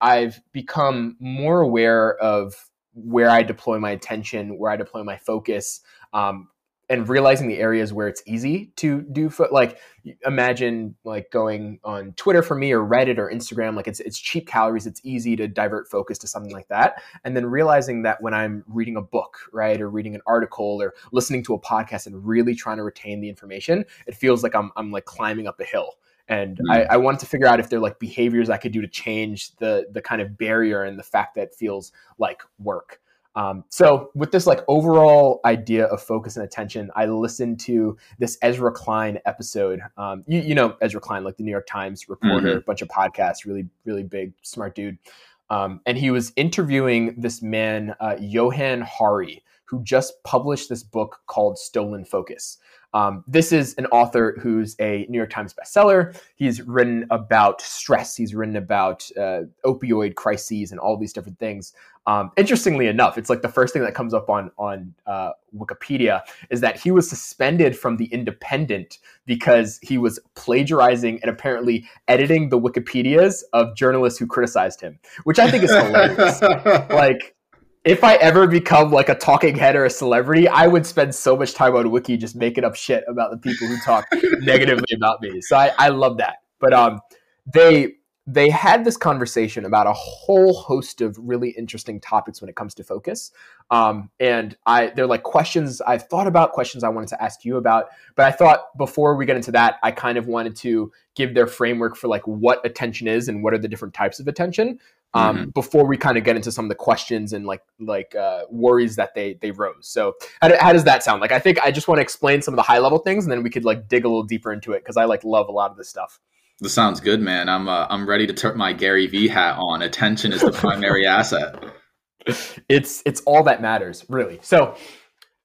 I've become more aware of where I deploy my attention, where I deploy my focus, um, and realizing the areas where it's easy to do fo- like imagine like going on Twitter for me or Reddit or Instagram like it's it's cheap calories it's easy to divert focus to something like that and then realizing that when I'm reading a book right or reading an article or listening to a podcast and really trying to retain the information it feels like I'm I'm like climbing up a hill and mm. I, I, wanted to figure out if there are like behaviors I could do to change the the kind of barrier and the fact that it feels like work. Um, so with this like overall idea of focus and attention, I listened to this Ezra Klein episode. Um, you, you, know Ezra Klein, like the New York Times reporter, mm-hmm. a bunch of podcasts, really really big, smart dude. Um, and he was interviewing this man, uh, Johann Hari, who just published this book called Stolen Focus. Um, this is an author who's a New York Times bestseller. He's written about stress. He's written about uh, opioid crises and all these different things. Um, interestingly enough, it's like the first thing that comes up on on uh, Wikipedia is that he was suspended from the Independent because he was plagiarizing and apparently editing the Wikipedias of journalists who criticized him, which I think is hilarious. like if I ever become like a talking head or a celebrity, I would spend so much time on Wiki just making up shit about the people who talk negatively about me. So I, I love that. But um, they they had this conversation about a whole host of really interesting topics when it comes to focus. Um, and I, they're like questions I've thought about, questions I wanted to ask you about. But I thought before we get into that, I kind of wanted to give their framework for like what attention is and what are the different types of attention. Um, mm-hmm. Before we kind of get into some of the questions and like like uh, worries that they they rose. So how, how does that sound? Like I think I just want to explain some of the high level things, and then we could like dig a little deeper into it because I like love a lot of this stuff. This sounds good, man. I'm uh, I'm ready to turn my Gary V hat on. Attention is the primary asset. It's it's all that matters, really. So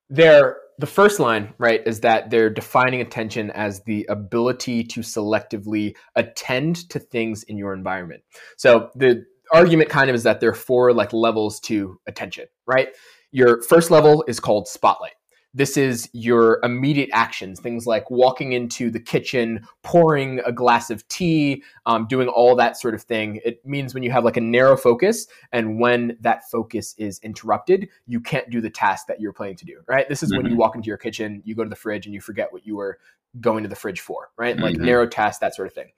there the first line, right, is that they're defining attention as the ability to selectively attend to things in your environment. So the argument kind of is that there are four like levels to attention, right? Your first level is called spotlight. This is your immediate actions, things like walking into the kitchen, pouring a glass of tea, um, doing all that sort of thing. It means when you have like a narrow focus, and when that focus is interrupted, you can't do the task that you're planning to do, right? This is mm-hmm. when you mm-hmm. walk into your kitchen, you go to the fridge, and you forget what you were going to the fridge for, right? Mm-hmm. Like narrow task, that sort of thing.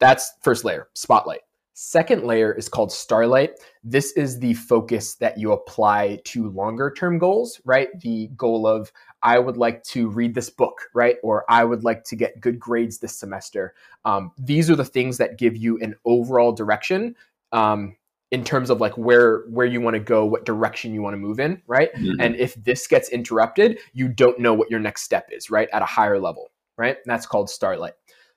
That's first layer, spotlight. Second layer is called Starlight. This is the focus that you apply to longer term goals, right? The goal of, I would like to read this book, right? Or I would like to get good grades this semester. Um, these are the things that give you an overall direction. Um, in terms of like where where you want to go what direction you want to move in right mm-hmm. and if this gets interrupted you don't know what your next step is right at a higher level right and that's called starlight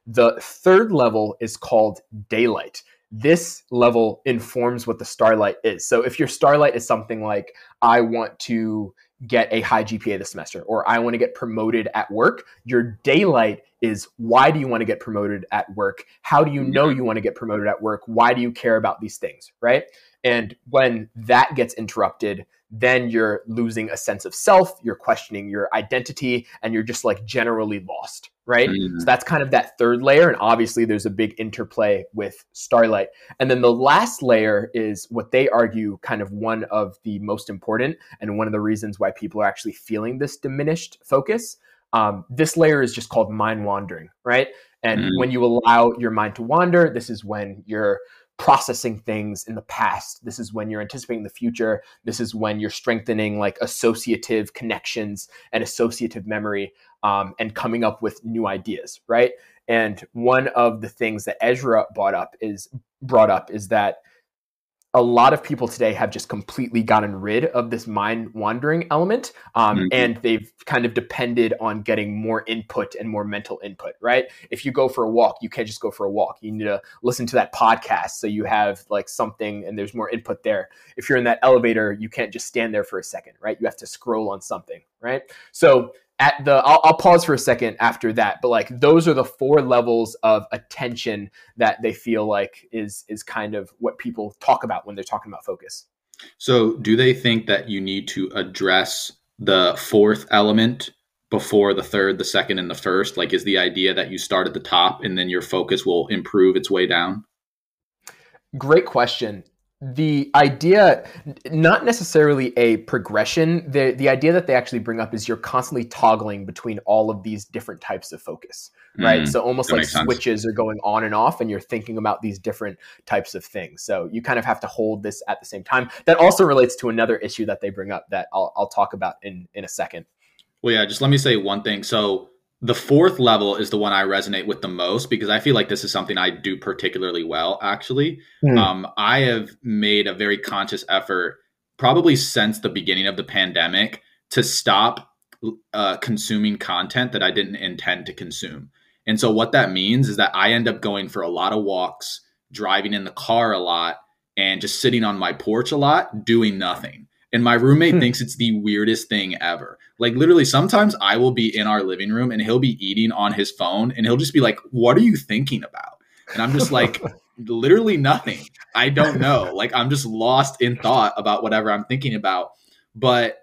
the third level is called daylight this level informs what the starlight is. So if your starlight is something like, I want to get a high GPA this semester, or I want to get promoted at work, your daylight is why do you want to get promoted at work? How do you know you want to get promoted at work? Why do you care about these things? Right. And when that gets interrupted, then you're losing a sense of self, you're questioning your identity, and you're just like generally lost, right? Mm-hmm. So that's kind of that third layer. And obviously, there's a big interplay with Starlight. And then the last layer is what they argue kind of one of the most important and one of the reasons why people are actually feeling this diminished focus. Um, this layer is just called mind wandering, right? And mm-hmm. when you allow your mind to wander, this is when you're processing things in the past. This is when you're anticipating the future. This is when you're strengthening like associative connections and associative memory um, and coming up with new ideas, right? And one of the things that Ezra brought up is brought up is that a lot of people today have just completely gotten rid of this mind wandering element um, mm-hmm. and they've kind of depended on getting more input and more mental input right? If you go for a walk you can't just go for a walk. You need to listen to that podcast so you have like something and there's more input there. If you're in that elevator you can't just stand there for a second right? You have to scroll on something right? So at the I'll, I'll, pause for a second after that but like those are the four levels of attention that they feel like is is kind of what people talk about when they're talking about focus. So do they think that you need to address the fourth element before the third the second and the first? Like is the idea that you start at the top and then your focus will improve its way down? Great question the idea not necessarily a progression the the idea that they actually bring up is you're constantly toggling between all of these different types of focus right? Mm, so almost like switches sense. are going on and off and you're thinking about these different types of things. So you kind of have to hold this at the same time. That also relates to another issue that they bring up that I'll, I'll talk about in in a second. Well yeah just let me say one thing. So the fourth level is the one I resonate with the most because I feel like this is something I do particularly well, actually. Mm. Um, I have made a very conscious effort, probably since the beginning of the pandemic, to stop uh, consuming content that I didn't intend to consume. And so, what that means is that I end up going for a lot of walks, driving in the car a lot, and just sitting on my porch a lot, doing nothing. And my roommate hmm. thinks it's the weirdest thing ever. Like literally sometimes I will be in our living room and he'll be eating on his phone and he'll just be like, "What are you thinking about?" And I'm just like, literally nothing. I don't know. Like I'm just lost in thought about whatever I'm thinking about. But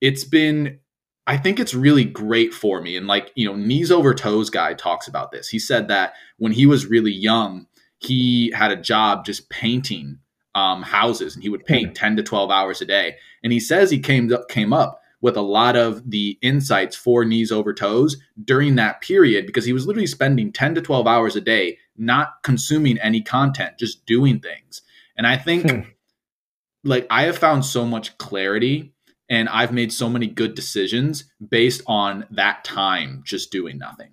it's been I think it's really great for me. And like, you know, knees over toes guy talks about this. He said that when he was really young, he had a job just painting um, houses and he would paint hmm. 10 to 12 hours a day. And he says he came up, came up with a lot of the insights for knees over toes during that period because he was literally spending 10 to 12 hours a day not consuming any content, just doing things. And I think hmm. like I have found so much clarity and I've made so many good decisions based on that time just doing nothing.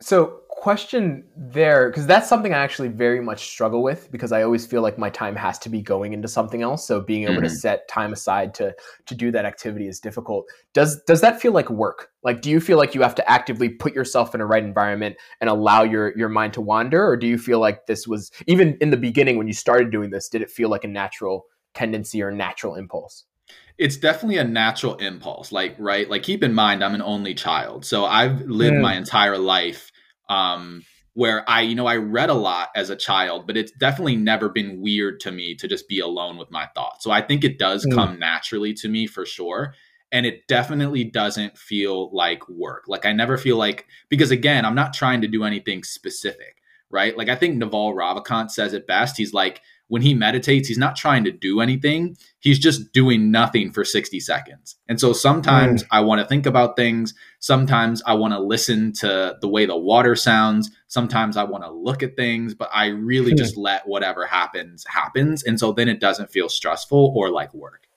So question there because that's something I actually very much struggle with because I always feel like my time has to be going into something else. So being able mm-hmm. to set time aside to to do that activity is difficult. Does does that feel like work? Like do you feel like you have to actively put yourself in a right environment and allow your your mind to wander or do you feel like this was even in the beginning when you started doing this did it feel like a natural tendency or natural impulse? it's definitely a natural impulse like right like keep in mind i'm an only child so i've lived mm. my entire life um, where I, you know, I read a lot as a child, but it's definitely never been weird to me to just be alone with my thoughts. So I think it does mm. come naturally to me for sure. And it definitely doesn't feel like work. Like I never feel like, because again, I'm not trying to do anything specific, right? Like I think Naval Ravikant says it best. He's like, when he meditates, he's not trying to do anything. He's just doing nothing for 60 seconds. And so sometimes mm. I want to think about things. Sometimes I want to listen to the way the water sounds. Sometimes I want to look at things, but I really mm. just let whatever happens happens. And so then it doesn't feel stressful or like work.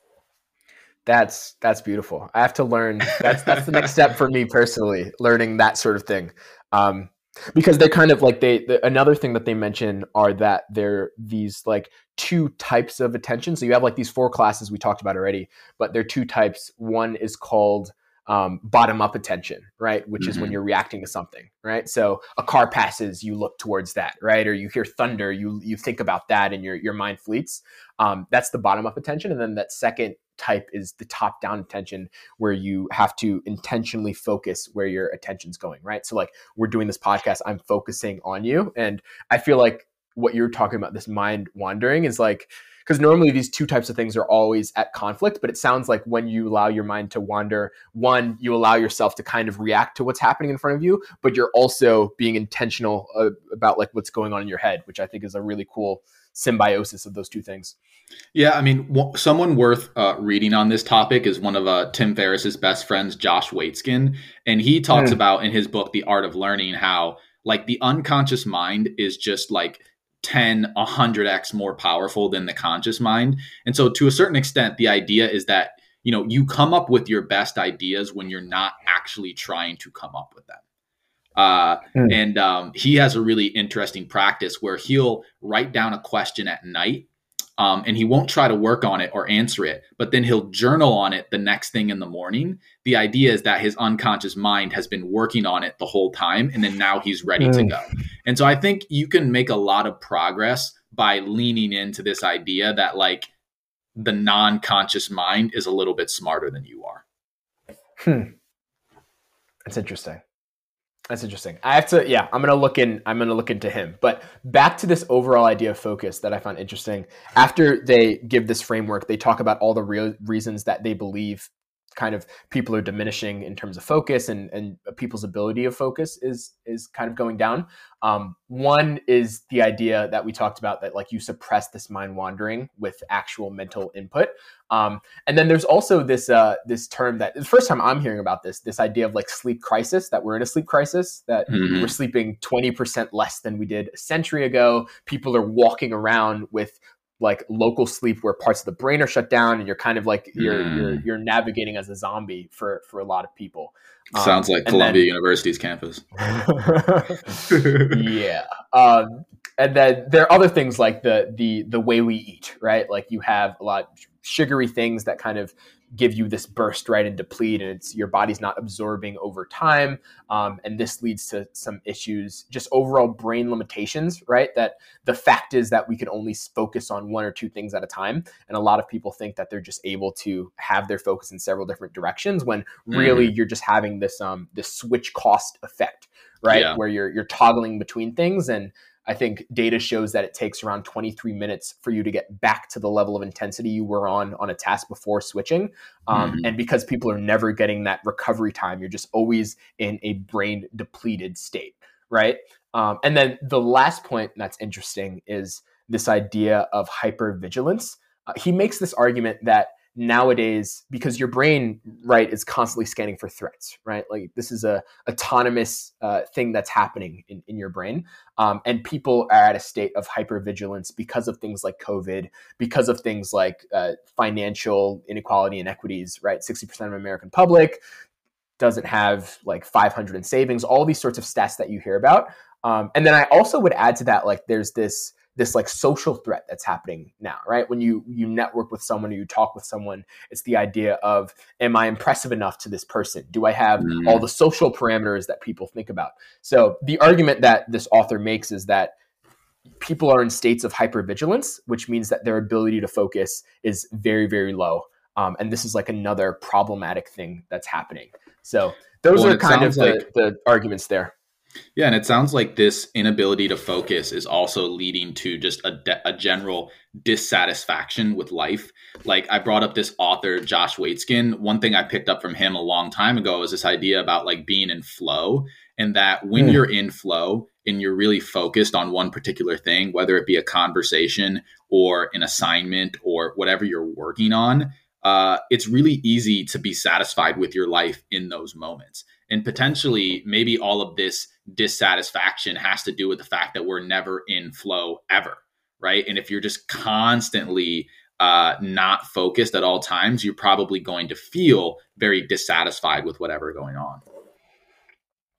That's that's beautiful. I have to learn. That's that's the next step for me personally, learning that sort of thing. Um, because they're kind of like they the, another thing that they mention are that they're these like two types of attention. So you have like these four classes we talked about already but they're two types. One is called um, bottom up attention right? Which mm-hmm. is when mm-hmm. you're reacting to something right? So a car passes you look towards that right? Or you hear thunder you you think about that and your your mind fleets. Um, that's the bottom up attention. And then that second type is the top down attention where you have to intentionally focus where your attention's going right? So like we're doing this podcast i'm focusing on you and i feel like what you're talking about this mind wandering is like because normally these two types of things are always at conflict but it sounds like when you allow your mind to wander one you allow yourself to kind of react to what's happening in front of you but you're also being intentional uh, about like what's going on in your head which i think is a really cool symbiosis of those two things. Yeah, I mean, w- someone worth uh, reading on this topic is one of uh, Tim Ferriss's best friends, Josh Waitzkin, and he talks mm. about in his book, The Art of Learning, how like the unconscious mind is just like 10, 100x more powerful than the conscious mind. And so, to a certain extent, the idea is that you know you come up with your best ideas when you're not actually trying to come up with them. Uh, mm. And um, he has a really interesting practice where he'll write down a question at night um, and he won't try to work on it or answer it, but then he'll journal on it the next thing in the morning. The idea is that his unconscious mind has been working on it the whole time, and then now he's ready mm. to go. And so I think you can make a lot of progress by leaning into this idea that like the non-conscious mind is a little bit smarter than you are. Hmm. That's interesting. That's interesting. I have to, yeah, I'm gonna look in. I'm gonna look into him. But back to this overall idea of focus that I found interesting. After they give this framework, they talk about all the real reasons that they believe kind of people are diminishing in terms of focus and and people's ability of focus is is kind of going down. Um, one is the idea that we talked about that like you suppress this mind wandering with actual mental input. Um, and then there's also this uh, this term that the first time I'm hearing about this this idea of like sleep crisis that we're in a sleep crisis that mm-hmm. we're sleeping 20% less than we did a century ago. People are walking around with like local sleep where parts of the brain are shut down and you're kind of like you're mm. you're, you're navigating as a zombie for for a lot of people. Um, sounds like columbia then, university's campus. Yeah um, and then there are other things like the the the way we eat right? Like you have a lot sugary things that kind of give you this burst right and deplete and it's your body's not absorbing over time um, and this leads to some issues just overall brain limitations right that the fact is that we can only focus on one or two things at a time and a lot of people think that they're just able to have their focus in several different directions when really mm. you're just having this um this switch cost effect right yeah. where you're you're toggling between things and I think data shows that it takes around 23 minutes for you to get back to the level of intensity you were on on a task before switching. Um, mm-hmm. And because people are never getting that recovery time, you're just always in a brain depleted state, right? Um, and then the last point that's interesting is this idea of hypervigilance. Uh, he makes this argument that nowadays because your brain right is constantly scanning for threats right? Like this is a autonomous uh, thing that's happening in, in your brain. Um, and people are at a state of hypervigilance because of things like covid because of things like uh, financial inequality and equities right? 60% of american public doesn't have like 500 in savings all these sorts of stats that you hear about. Um, and then i also would add to that like there's this this like social threat that's happening now right? When you you network with someone or you talk with someone it's the idea of am i impressive enough to this person? Do i have mm. all the social parameters that people think about? So the argument that this author makes is that people are in states of hypervigilance which means that their ability to focus is very very low um, and this is like another problematic thing that's happening. So those well, are kind of the, like- the arguments there yeah, and it sounds like this inability to focus is also leading to just a, de- a general dissatisfaction with life. Like I brought up this author, Josh Waitzkin. One thing I picked up from him a long time ago is this idea about like being in flow, and that when mm. you're in flow and you're really focused on one particular thing, whether it be a conversation or an assignment or whatever you're working on, uh, it's really easy to be satisfied with your life in those moments. And potentially, maybe all of this dissatisfaction has to do with the fact that we're never in flow ever, right? And if you're just constantly uh, not focused at all times, you're probably going to feel very dissatisfied with whatever going on.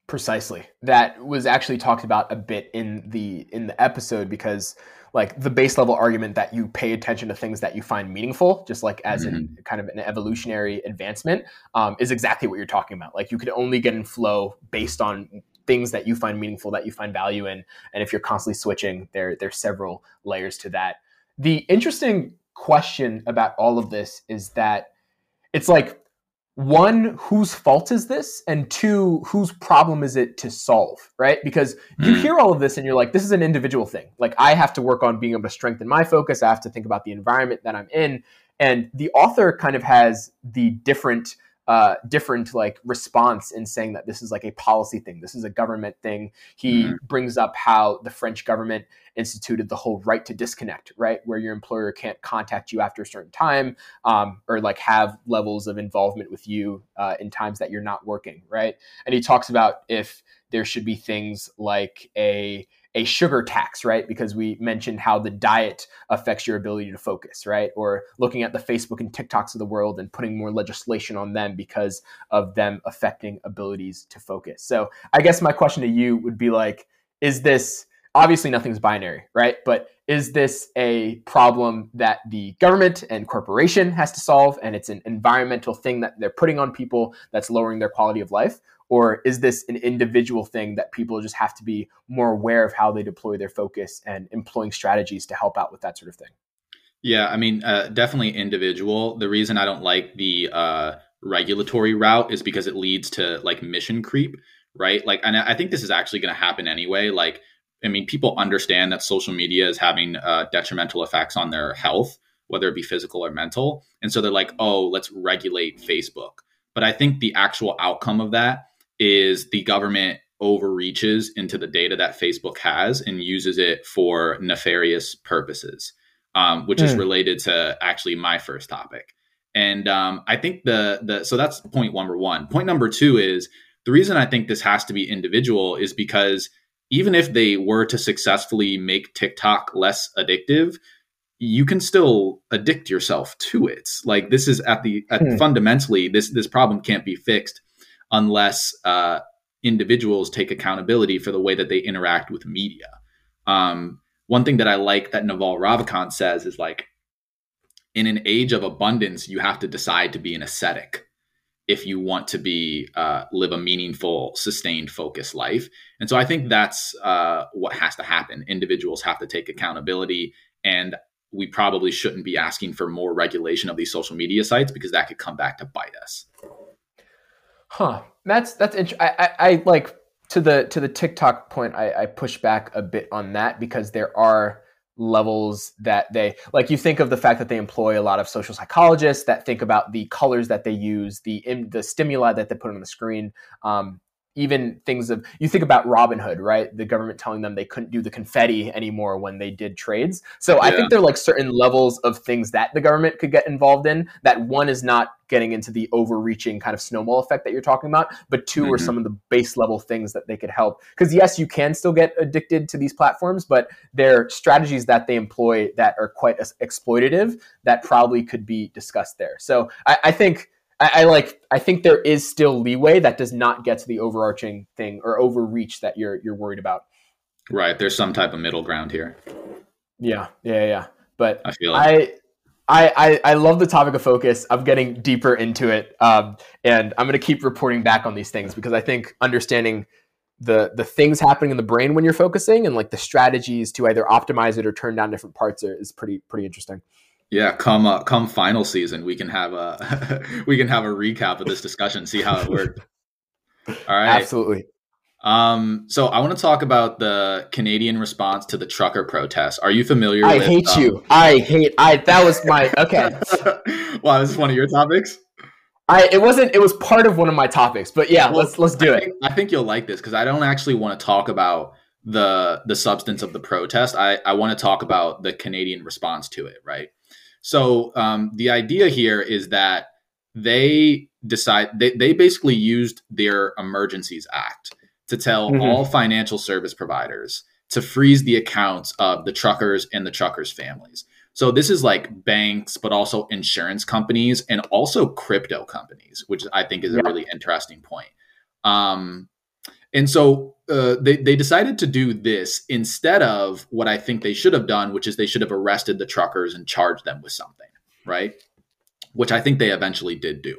Precisely. That was actually talked about a bit in the in the episode because like the base level argument that you pay attention to things that you find meaningful, just like as mm-hmm. in kind of an evolutionary advancement, um, is exactly what you're talking about. Like you could only get in flow based on things that you find meaningful, that you find value in, and if you're constantly switching, there there's several layers to that. The interesting question about all of this is that it's like one, whose fault is this? And two, whose problem is it to solve, right? Because you mm. hear all of this and you're like, this is an individual thing. Like, I have to work on being able to strengthen my focus. I have to think about the environment that I'm in. And the author kind of has the different uh, different like response in saying that this is like a policy thing. This is a government thing. He mm-hmm. brings up how the French government instituted the whole right to disconnect, right, where your employer can't contact you after a certain time um, or like have levels of involvement with you uh, in times that you're not working, right. And he talks about if there should be things like a a sugar tax, right? Because we mentioned how the diet affects your ability to focus, right? Or looking at the Facebook and TikToks of the world and putting more legislation on them because of them affecting abilities to focus. So I guess my question to you would be like, is this obviously nothing's binary, right? But is this a problem that the government and corporation has to solve and it's an environmental thing that they're putting on people that's lowering their quality of life? Or is this an individual thing that people just have to be more aware of how they deploy their focus and employing strategies to help out with that sort of thing? Yeah, I mean, uh, definitely individual. The reason I don't like the uh, regulatory route is because it leads to like mission creep, right? Like, and I think this is actually going to happen anyway. Like, I mean, people understand that social media is having uh, detrimental effects on their health, whether it be physical or mental. And so they're like, oh, let's regulate Facebook But I think the actual outcome of that is the government overreaches into the data that Facebook has and uses it for nefarious purposes, um, which mm. is hmm. related to actually my first topic. And um, I think the the so that's point number one. Point number two is the reason I think this has to be individual is because even if they were to successfully make TikTok less addictive, you can still addict yourself to it. Like this is at the at hmm. fundamentally this this problem can't be fixed unless uh, individuals take accountability for the way that they interact with media. Um, one thing that I like that Naval Ravikant says is like, in an age of abundance, you have to decide to be an ascetic if you want to be uh, live a meaningful, sustained, focused life. And so I think that's uh, what has to happen. Individuals have to take accountability, and we probably shouldn't be asking for more regulation of these social media sites because that could come back to bite us. Huh. That's that's interesting. I, I, like to the to the TikTok point. I, I push back a bit on that because there are levels that they like. You think of the fact that they employ a lot of social psychologists that think about the colors that they use, the the stimuli that they put on the screen. Um, even things of you think about Robinhood, right? The government telling them they couldn't do the confetti anymore when they did trades. So yeah. I think there are like certain levels of things that the government could get involved in. That one is not getting into the overreaching kind of snowball effect that you're talking about, but 2 mm-hmm. are some of the base level things that they could help. Because yes, you can still get addicted to these platforms, but there are strategies that they employ that are quite exploitative that probably could be discussed there. So I, I think I, I, like I think there is still leeway that does not get to the overarching thing or overreach that you're you're worried about. Right. There's some type of middle ground here. Yeah, yeah, yeah. But I feel like I, I, I love the topic of focus. I'm getting deeper into it, um, and I'm going to keep reporting back on these things because I think understanding the the things happening in the brain when you're focusing and like the strategies to either optimize it or turn down different parts are, is pretty pretty interesting. Yeah, come uh, come final season, we can have a we can have a recap of this discussion, see how it worked. All right, absolutely. Um, so I want to talk about the Canadian response to the trucker protests. Are you familiar? I with, hate um, you. I hate. I that was my okay. wow, this is one of your topics. I it wasn't. It was part of one of my topics, but yeah, well, let's let's do I it. Think, I think you'll like this because I don't actually want to talk about the the substance of the protest. I I want to talk about the Canadian response to it. Right. So um, the idea here is that they decide they, they basically used their Emergencies Act to tell mm-hmm. all financial service providers to freeze the accounts of the truckers and the truckers' families. So this is like banks, but also insurance companies and also crypto companies, which I think is a really interesting point. Um, and so uh, they, they decided to do this instead of what I think they should have done, which is they should have arrested the truckers and charged them with something, right? Which I think they eventually did do.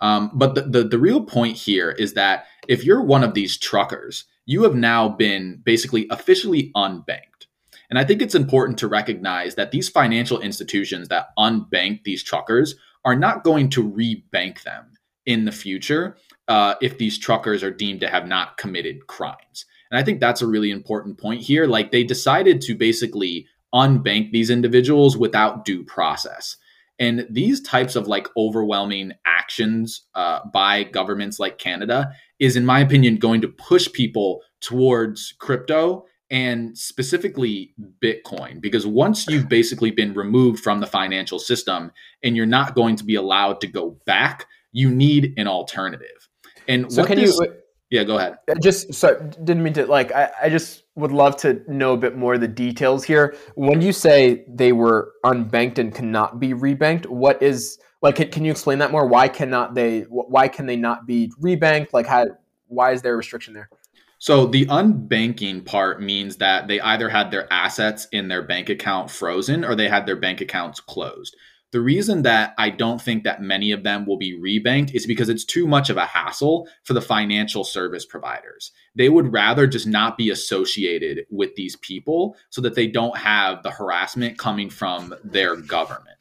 Um, but the, the, the real point here is that if you're one of these truckers, you have now been basically officially unbanked. And I think it's important to recognize that these financial institutions that unbank these truckers are not going to rebank them in the future uh, if these truckers are deemed to have not committed crimes. And I think that's a really important point here. Like they decided to basically unbank these individuals without due process. And these types of like overwhelming actions uh, by governments like Canada is, in my opinion, going to push people towards crypto and specifically Bitcoin. Because once you've basically been removed from the financial system and you're not going to be allowed to go back, you need an alternative. And so can this, you? Yeah, go ahead. Just so didn't mean to like. I, I just would love to know a bit more of the details here. When you say they were unbanked and cannot be rebanked, what is like? Can, can you explain that more? Why cannot they? Why can they not be rebanked? Like, how? Why is there a restriction there? So the unbanking part means that they either had their assets in their bank account frozen or they had their bank accounts closed. The reason that I don't think that many of them will be rebanked is because it's too much of a hassle for the financial service providers. They would rather just not be associated with these people so that they don't have the harassment coming from their government.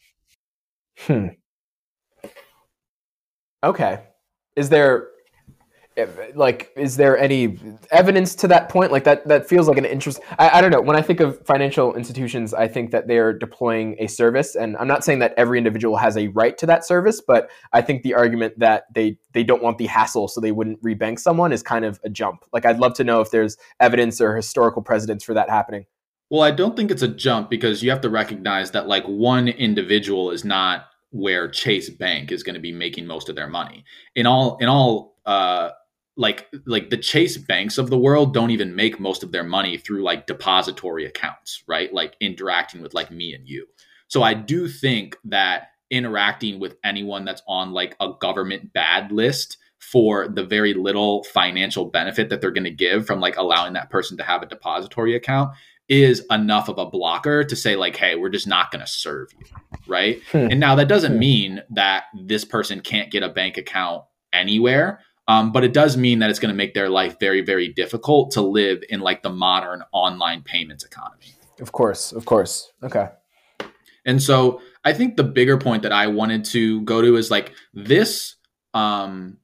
Hmm. Okay. Is there like is there any evidence to that point? Like that that feels like an interest I, I, don't know. When i think of financial institutions i think that they're deploying a service and i'm not saying that every individual has a right to that service but i think the argument that they they don't want the hassle so they wouldn't rebank someone is kind of a jump. Like i'd love to know if there's evidence or historical precedents for that happening. Well i don't think it's a jump because you have to recognize that like one individual is not where chase bank is going to be making most of their money. In all in all uh like like the chase banks of the world don't even make most of their money through like depository accounts right like interacting with like me and you so i do think that interacting with anyone that's on like a government bad list for the very little financial benefit that they're going to give from like allowing that person to have a depository account is enough of a blocker to say like hey we're just not going to serve you right hmm. and now that doesn't hmm. mean that this person can't get a bank account anywhere um, but it does mean that it's going to make their life very, very difficult to live in like the modern online payments economy. Of course, of course. Okay. And so I think the bigger point that I wanted to go to is like this um,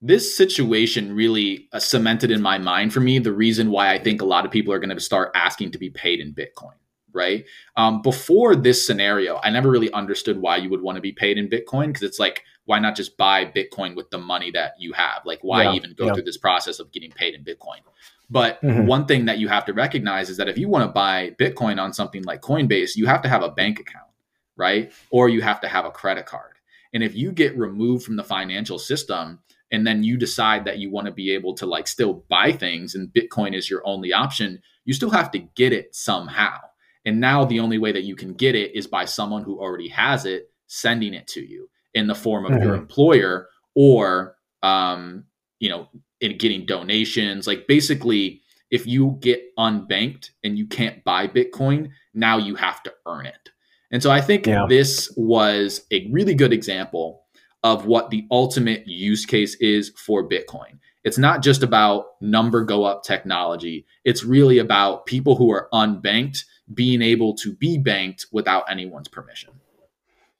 this situation really uh, cemented in my mind for me the reason why I think a lot of people are going to start asking to be paid in Bitcoin right? Um, before this scenario, I never really understood why you would want to be paid in Bitcoin because it's like, why not just buy Bitcoin with the money that you have? Like, why yeah, even go yeah. through this process of getting paid in Bitcoin? But mm-hmm. one thing that you have to recognize is that if you want to buy Bitcoin on something like Coinbase, you have to have a bank account, right? Or you have to have a credit card. And if you get removed from the financial system, and then you decide that you want to be able to like still buy things and Bitcoin is your only option, you still have to get it somehow. And now the only way that you can get it is by someone who already has it sending it to you in the form of mm-hmm. your employer or, um, you know, in getting donations. Like basically, if you get unbanked and you can't buy Bitcoin, now you have to earn it. And so I think yeah. this was a really good example of what the ultimate use case is for Bitcoin. It's not just about number go up technology. It's really about people who are unbanked being able to be banked without anyone's permission.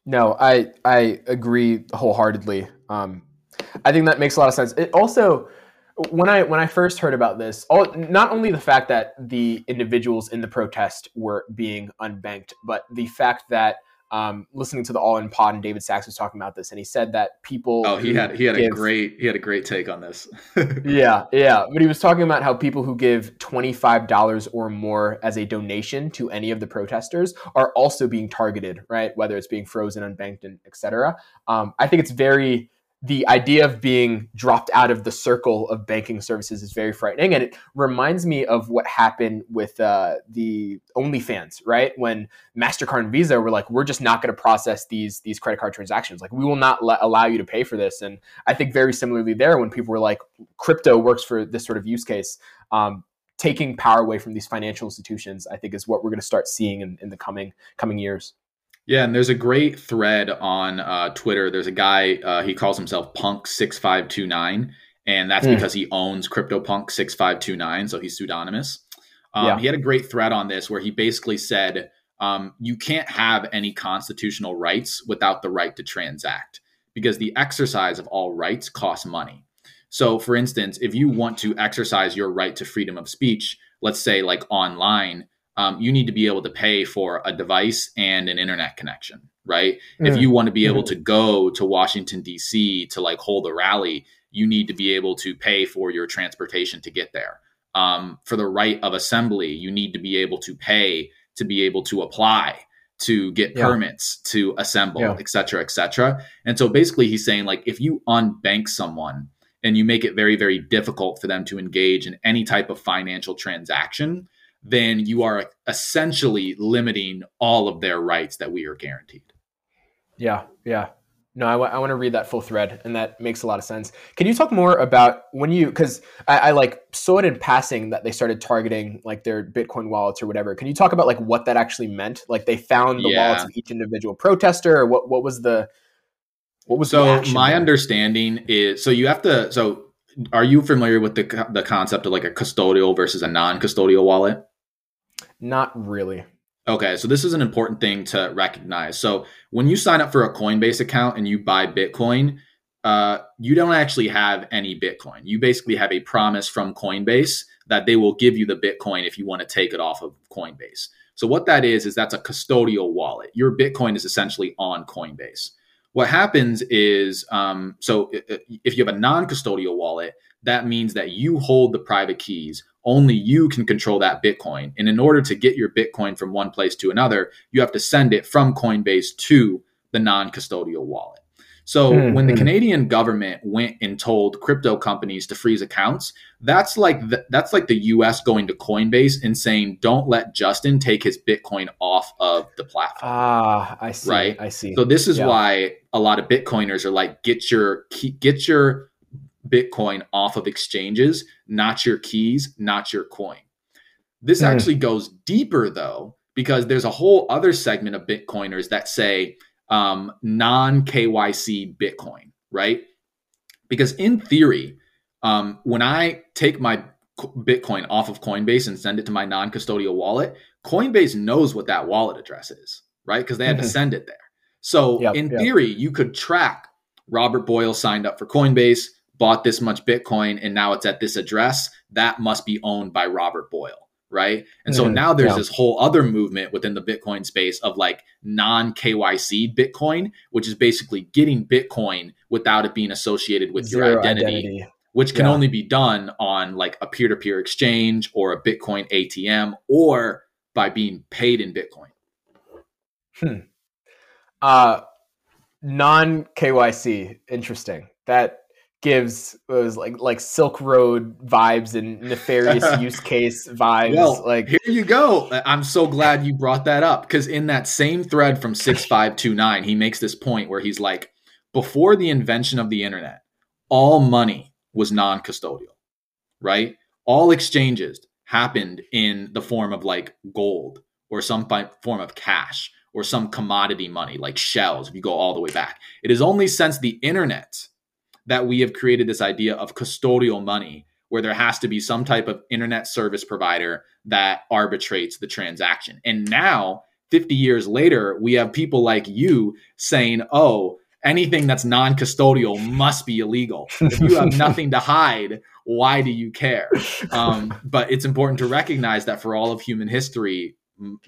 No, I I agree wholeheartedly. Um, I think that makes a lot of sense. It also when I when I first heard about this, all, not only the fact that the individuals in the protest were being unbanked, but the fact that um, listening to the All In Pod and David Sacks was talking about this, and he said that people. Oh, he had he had give, a great he had a great take on this. yeah, yeah, but he was talking about how people who give twenty five dollars or more as a donation to any of the protesters are also being targeted, right? Whether it's being frozen, unbanked, and etc. Um, I think it's very the idea of being dropped out of the circle of banking services is very frightening. And it reminds me of what happened with uh, the OnlyFans, right? When MasterCard and Visa were like, we're just not going to process these, these credit card transactions. Like, we will not let, allow you to pay for this. And I think very similarly there, when people were like, crypto works for this sort of use case, um, taking power away from these financial institutions, I think is what we're going to start seeing in, in the coming coming years. Yeah, and there's a great thread on uh, Twitter. There's a guy uh, he calls himself Punk six five two nine, and that's mm. because he owns CryptoPunk six five two nine, so he's pseudonymous. Um, yeah. He had a great thread on this where he basically said um, you can't have any constitutional rights without the right to transact because the exercise of all rights costs money. So, for instance, if you want to exercise your right to freedom of speech, let's say like online, um, you need to be able to pay for a device and an internet connection, right? Mm. If you want to be able mm. to go to Washington, D.C. to like hold a rally, you need to be able to pay for your transportation to get there. Um, for the right of assembly, you need to be able to pay to be able to apply to get yeah. permits to assemble, yeah. et cetera, et cetera. And so basically, he's saying, like, if you unbank someone and you make it very, very difficult for them to engage in any type of financial transaction, then you are essentially limiting all of their rights that we are guaranteed. Yeah, yeah. No, I, w- I want to read that full thread, and that makes a lot of sense. Can you talk more about when you, because I, I, like saw it in passing that they started targeting like their Bitcoin wallets or whatever. Can you talk about like what that actually meant? Like they found the yeah. wallets of each individual protester, or what? What was the? What was so my there? understanding is so you have to so are you familiar with the the concept of like a custodial versus a non-custodial wallet? Not really. Okay, so this is an important thing to recognize. So when you sign up for a Coinbase account and you buy Bitcoin, uh, you don't actually have any Bitcoin. You basically have a promise from Coinbase that they will give you the Bitcoin if you want to take it off of Coinbase. So what that is is that's a custodial wallet. Your Bitcoin is essentially on Coinbase. What happens is, um, so if you have a non-custodial wallet, that means that you hold the private keys. Only you can control that Bitcoin. And in order to get your Bitcoin from one place to another, you have to send it from Coinbase to the non-custodial wallet. So mm-hmm. when the hmm. Canadian government went and told crypto companies to freeze accounts, that's like the, that's like the US going to Coinbase and saying don't let Justin take his Bitcoin off of the platform. Ah, I see. Right? I see. So this is yeah. why a lot of Bitcoiners are like get your get your Bitcoin off of exchanges, not your keys, not your coin. This mm. actually goes deeper though because there's a whole other segment of Bitcoiners that say um, non KYC Bitcoin, right? Because in theory, um, when I take my Bitcoin off of Coinbase and send it to my non custodial wallet, Coinbase knows what that wallet address is, right? Because they had mm-hmm. to send it there. So yep, in yep. theory, you could track Robert Boyle signed up for Coinbase, bought this much Bitcoin, and now it's at this address. That must be owned by Robert Boyle right? And mm-hmm. so now there's yeah. this whole other movement within the Bitcoin space of like non KYC Bitcoin, which is basically getting Bitcoin without it being associated with Zero your identity, identity, which can yeah. only be done on like a peer to peer exchange or a Bitcoin ATM or by being paid in Bitcoin. Hmm. Uh, non KYC, interesting. That gives was like like Silk Road vibes and nefarious use case vibes. Well, like here you go. I'm so glad you brought that up because in that same thread from six five two nine, he makes this point where he's like, before the invention of the internet, all money was non-custodial, right? All exchanges happened in the form of like gold or some form of cash or some commodity money like shells if you go all the way back. It is only since the internet that we have created this idea of custodial money where there has to be some type of internet service provider that arbitrates the transaction. And now, 50 years later, we have people like you saying, oh, anything that's non custodial must be illegal. If you have nothing to hide, why do you care? Um, but it's important to recognize that for all of human history,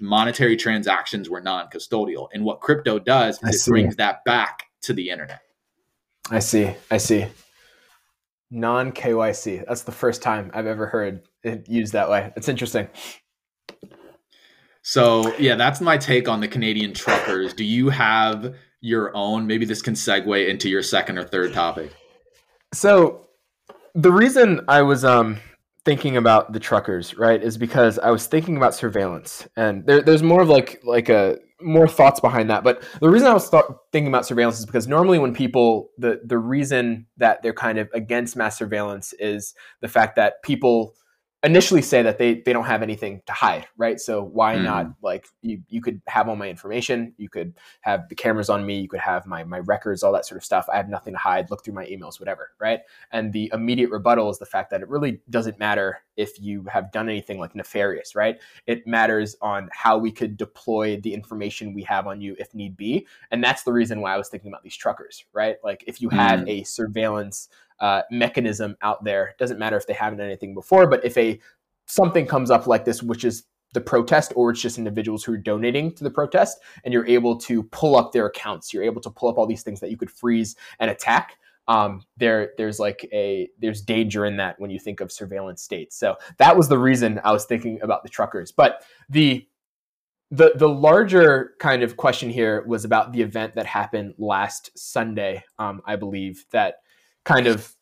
monetary transactions were non custodial. And what crypto does is it brings that back to the internet. I see. I see. Non KYC. That's the first time I've ever heard it used that way. It's interesting. So, yeah, that's my take on the Canadian truckers. Do you have your own? Maybe this can segue into your second or third topic. So, the reason I was um, thinking about the truckers, right, is because I was thinking about surveillance, and there, there's more of like like a more thoughts behind that. But the reason I was th- thinking about surveillance is because normally when people the the reason that they're kind of against mass surveillance is the fact that people initially say that they they don't have anything to hide, right? So why mm. not like you you could have all my information, you could have the cameras on me, you could have my my records, all that sort of stuff. I have nothing to hide. Look through my emails, whatever, right? And the immediate rebuttal is the fact that it really doesn't matter if you have done anything like nefarious, right? It matters on how we could deploy the information we have on you if need be, and that's the reason why I was thinking about these truckers, right? Like if you have mm. a surveillance uh, mechanism out there. Doesn't matter if they haven't done anything before, but if a something comes up like this, which is the protest, or it's just individuals who are donating to the protest, and you're able to pull up their accounts, you're able to pull up all these things that you could freeze and attack. Um, there, there's like a there's danger in that when you think of surveillance states. So that was the reason I was thinking about the truckers. But the the the larger kind of question here was about the event that happened last Sunday, um, I believe that kind of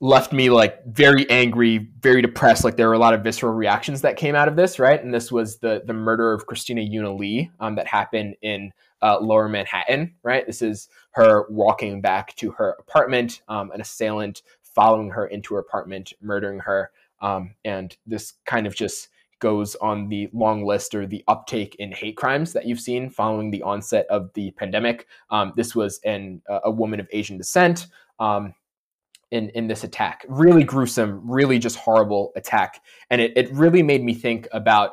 left me like very angry, very depressed. Like there were a lot of visceral reactions that came out of this, right? And this was the the murder of Christina Yuna Lee um, that happened in uh, Lower Manhattan, right? This is her walking back to her apartment, um, an assailant following her into her apartment, murdering her, um, and this kind of just goes on the long list or the uptake in hate crimes that you've seen following the onset of the pandemic. Um, this was an, a woman of Asian descent. Um, in in this attack. Really gruesome, really just horrible attack, and it it really made me think about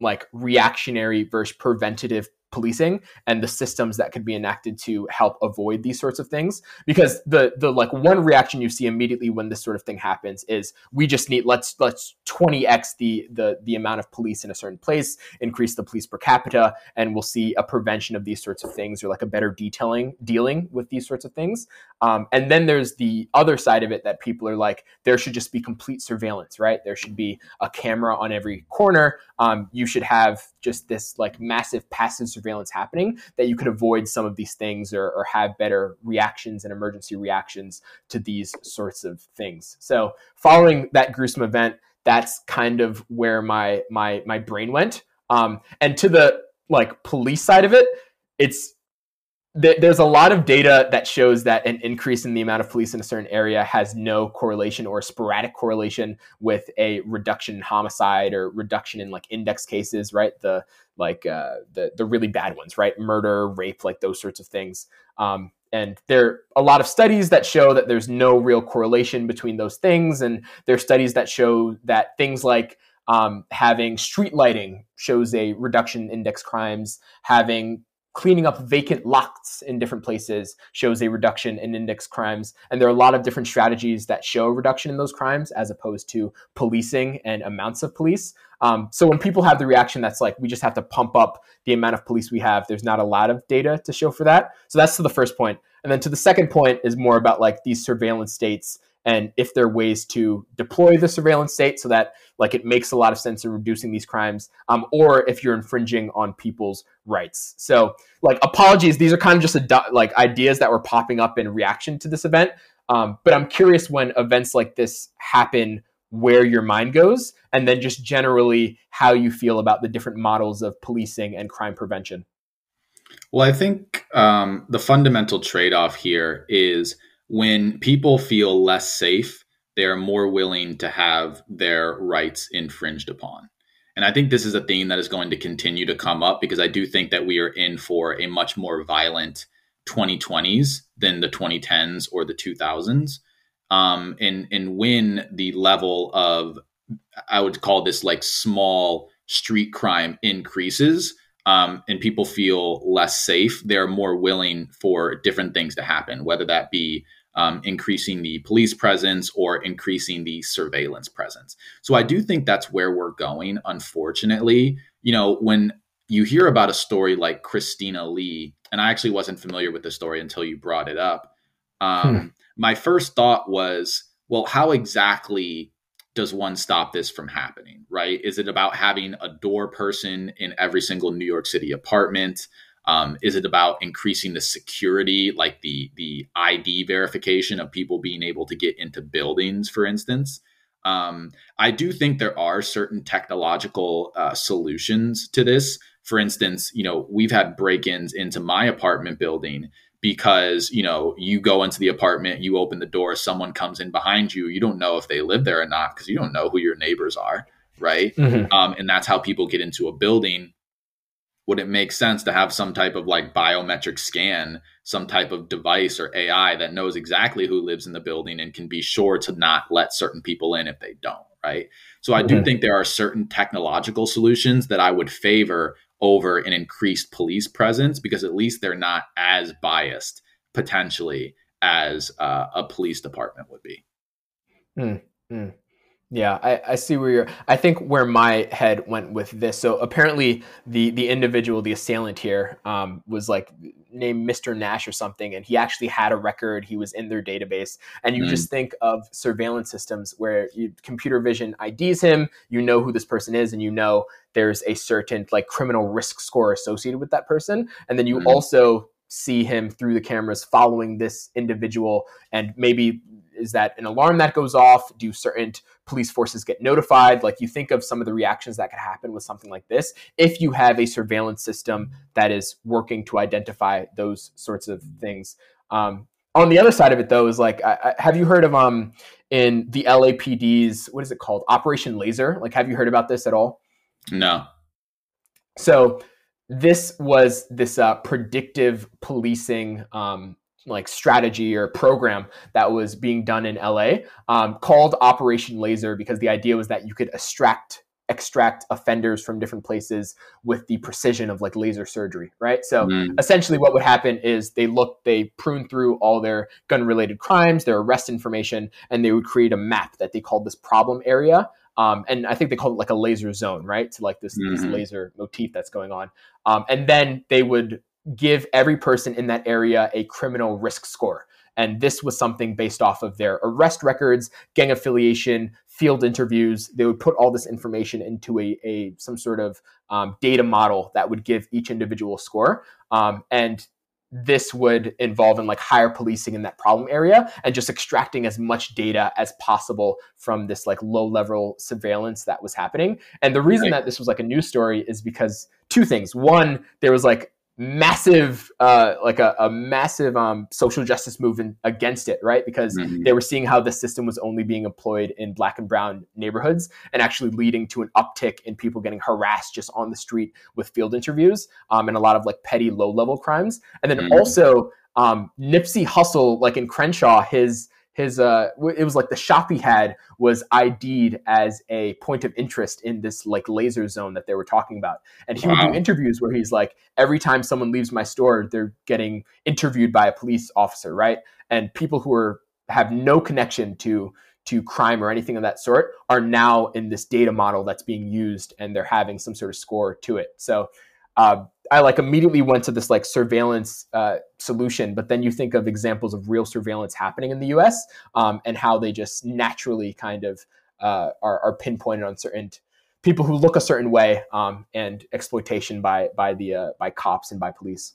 like reactionary versus preventative policing and the systems that could be enacted to help avoid these sorts of things. Because the the like one reaction you see immediately when this sort of thing happens is we just need let's let's 20x the the the amount of police in a certain place increase the police per capita and we'll see a prevention of these sorts of things or like a better detailing dealing with these sorts of things. Um, and then there's the other side of it that people are like there should just be complete surveillance right? There should be a camera on every corner. Um, you should have just this like massive passive surveillance happening that you could avoid some of these things or, or have better reactions and emergency reactions to these sorts of things. So following that gruesome event, that's kind of where my my my brain went. Um, and to the like police side of it, it's there's a lot of data that shows that an increase in the amount of police in a certain area has no correlation or sporadic correlation with a reduction in homicide or reduction in like index cases, right? The like uh, the the really bad ones, right? Murder, rape, like those sorts of things. Um, and there are a lot of studies that show that there's no real correlation between those things, and there are studies that show that things like um, having street lighting shows a reduction in index crimes, having cleaning up vacant lots in different places shows a reduction in index crimes. And there are a lot of different strategies that show a reduction in those crimes as opposed to policing and amounts of police. Um, so when people have the reaction that's like, we just have to pump up the amount of police we have, there's not a lot of data to show for that. So that's to the first point. And then to the second point is more about like these surveillance states and if there are ways to deploy the surveillance state so that like it makes a lot of sense in reducing these crimes um, or if you're infringing on people's rights. So like apologies these are kind of just a, like ideas that were popping up in reaction to this event um, but i'm curious when events like this happen where your mind goes and then just generally how you feel about the different models of policing and crime prevention. Well i think um, the fundamental trade-off here is when people feel less safe, they are more willing to have their rights infringed upon. And I think this is a theme that is going to continue to come up because I do think that we are in for a much more violent 2020s than the 2010s or the 2000s. Um, and and when the level of I would call this like small street crime increases, um, and people feel less safe, they're more willing for different things to happen, whether that be um, increasing the police presence or increasing the surveillance presence. So I do think that's where we're going. Unfortunately, you know, when you hear about a story like Christina Lee, and I actually wasn't familiar with the story until you brought it up. Um, hmm. My first thought was, well, how exactly does one stop this from happening? Right? Is it about having a door person in every single New York City apartment? Um, is it about increasing the security, like the the ID verification of people being able to get into buildings, for instance? Um, I do think there are certain technological uh, solutions to this. For instance, you know, we've had break-ins into my apartment building because you know you go into the apartment, you open the door, someone comes in behind you, you don't know if they live there or not because you don't know who your neighbors are, right? Mm-hmm. Um, and that's how people get into a building would it make sense to have some type of like biometric scan, some type of device or AI that knows exactly who lives in the building and can be sure to not let certain people in if they don't, right? So I do think there are certain technological solutions that I would favor over an increased police presence because at least they're not as biased potentially as uh, a police department would be. Mm-hmm. Yeah, I, I see where you're. I think where my head went with this. So apparently, the the individual, the assailant here, um, was like named Mr. Nash or something, and he actually had a record. He was in their database, and you mm. just think of surveillance systems where you, computer vision IDs him. You know who this person is, and you know there's a certain like criminal risk score associated with that person, and then you mm. also see him through the cameras following this individual and maybe is that an alarm that goes off? Do certain police forces get notified? Like you think of some of the reactions that could happen with something like this if you have a surveillance system that is working to identify those sorts of things. Um, on the other side of it, though, is like, I, I, have you heard of um in the LAPD's what is it called, Operation Laser? Like, have you heard about this at all? No. So this was this uh, predictive policing um, like strategy or program that was being done in LA um, called Operation Laser because the idea was that you could extract extract offenders from different places with the precision of like laser surgery, right? So mm. essentially, what would happen is they look, they prune through all their gun related crimes, their arrest information, and they would create a map that they called this problem area. Um, and I think they call it like a laser zone, right? To like this, mm-hmm. this laser motif that's going on. Um, and then they would give every person in that area a criminal risk score. And this was something based off of their arrest records, gang affiliation, field interviews. They would put all this information into a, a some sort of um, data model that would give each individual score. Um, and this would involve in like higher policing in that problem area and just extracting as much data as possible from this like low level surveillance that was happening. And the reason right. that this was like a news story is because two things. One, there was like massive uh, like a, a massive um, social justice movement against it right because mm-hmm. they were seeing how the system was only being employed in black and brown neighborhoods and actually leading to an uptick in people getting harassed just on the street with field interviews um, and a lot of like petty low level crimes and then mm-hmm. also um, Nipsey Hussle like in Crenshaw his his uh it was like the shop he had was ID'd as a point of interest in this like laser zone that they were talking about. And he wow. would do interviews where he's like, every time someone leaves my store, they're getting interviewed by a police officer, right? And people who are have no connection to to crime or anything of that sort are now in this data model that's being used and they're having some sort of score to it. So uh, I like immediately went to this like surveillance uh, solution, but then you think of examples of real surveillance happening in the U.S. Um, and how they just naturally kind of uh, are, are, pinpointed on certain people who look a certain way um, and exploitation by by the uh, by cops and by police.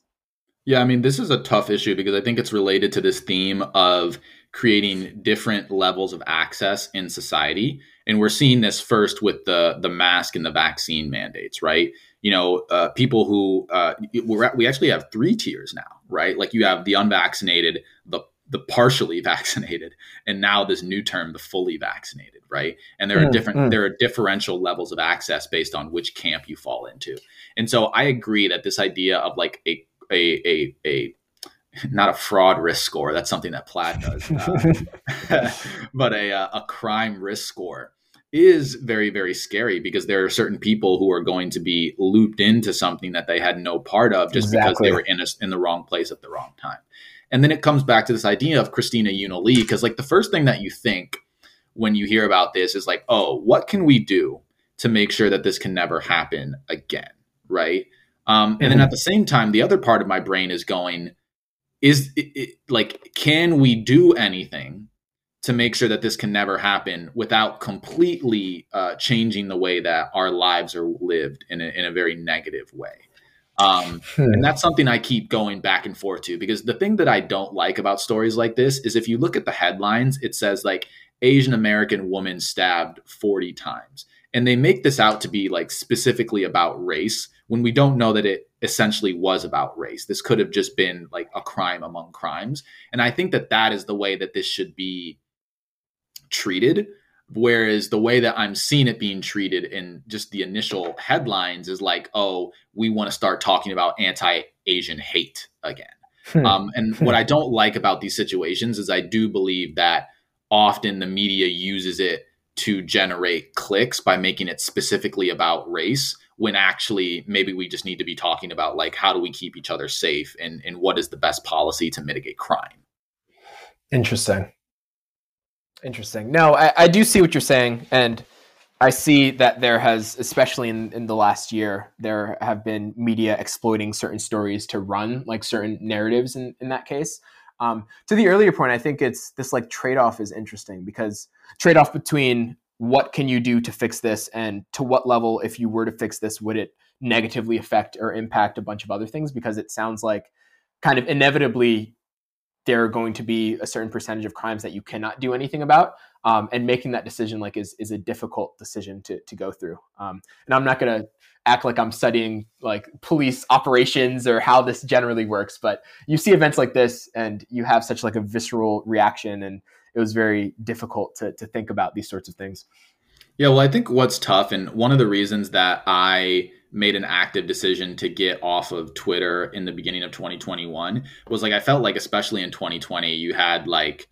Yeah, I mean this is a tough issue because I think it's related to this theme of creating different levels of access in society, and we're seeing this first with the the mask and the vaccine mandates, right? You know, uh, people who uh, we actually have three tiers now, right? Like you have the unvaccinated, the the partially vaccinated, and now this new term, the fully vaccinated, right? And there are mm, different, mm. there are differential levels of access based on which camp you fall into. And so I agree that this idea of like a a a, a not a fraud risk score. That's something that Plaid does, uh, but a uh, a crime risk score is very very scary because there are certain people who are going to be looped into something that they had no part of just exactly. because they were in a, in the wrong place at the wrong time. And then it comes back to this idea of Christina Yuna Lee because like the first thing that you think when you hear about this is like, "Oh, what can we do to make sure that this can never happen again?" Right? Um, and mm-hmm. then at the same time, the other part of my brain is going, "Is it, it, like, can we do anything to make sure that this can never happen without completely uh, changing the way that our lives are lived in a, in a very negative way. Um, hmm. And that's something I keep going back and forth to because the thing that I don't like about stories like this is if you look at the headlines, it says like Asian American woman stabbed 40 times. And they make this out to be like specifically about race when we don't know that it essentially was about race. This could have just been like a crime among crimes. And I think that that is the way that this should be treated. Whereas the way that I'm seeing it being treated in just the initial headlines is like, oh, we want to start talking about anti Asian hate again. Hmm. Um, and what I don't like about these situations is I do believe that often the media uses it to generate clicks by making it specifically about race when actually maybe we just need to be talking about like how do we keep each other safe and, and what is the best policy to mitigate crime. Interesting. Interesting. No, I, I do see what you're saying, and I see that there has, especially in, in the last year, there have been media exploiting certain stories to run like certain narratives in, in that case. Um, to the earlier point, I think it's this like trade off is interesting because trade off between what can you do to fix this and to what level, if you were to fix this, would it negatively affect or impact a bunch of other things? Because it sounds like kind of inevitably there are going to be a certain percentage of crimes that you cannot do anything about um, and making that decision like is, is a difficult decision to, to go through. Um, and i'm not going to act like i'm studying like police operations or how this generally works but you see events like this and you have such like a visceral reaction and it was very difficult to, to think about these sorts of things. Yeah well i think what's tough and one of the reasons that i made an active decision to get off of Twitter in the beginning of 2021 was like I felt like especially in 2020 you had like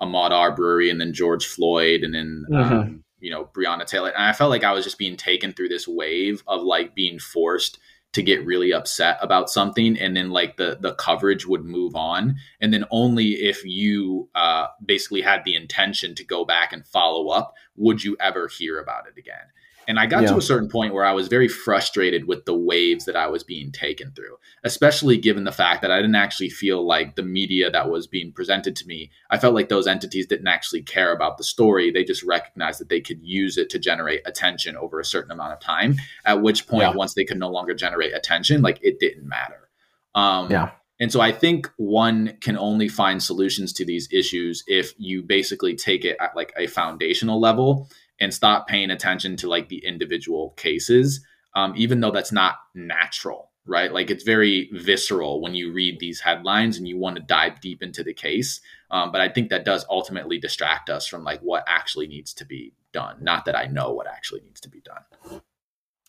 Ahmaud Arbery and then George Floyd and then mm-hmm. um, you know Breonna Taylor, and I felt like I was just being taken through this wave of like being forced to get really upset about something and then like the the coverage would move on. And then only if you uh, basically had the intention to go back and follow up would you ever hear about it again and I got yeah. to a certain point where I was very frustrated with the waves that I was being taken through, especially given the fact that I didn't actually feel like the media that was being presented to me, I felt like those entities didn't actually care about the story. They just recognized that they could use it to generate attention over a certain amount of time, at which point, yeah. once they could no longer generate attention, like it didn't matter. Um, yeah. And so I think one can only find solutions to these issues if you basically take it at like a foundational level and stop paying attention to like the individual cases, um, even though that's not natural, right? Like it's very visceral when you read these headlines and you want to dive deep into the case. Um, but I think that does ultimately distract us from like what actually needs to be done. Not that I know what actually needs to be done.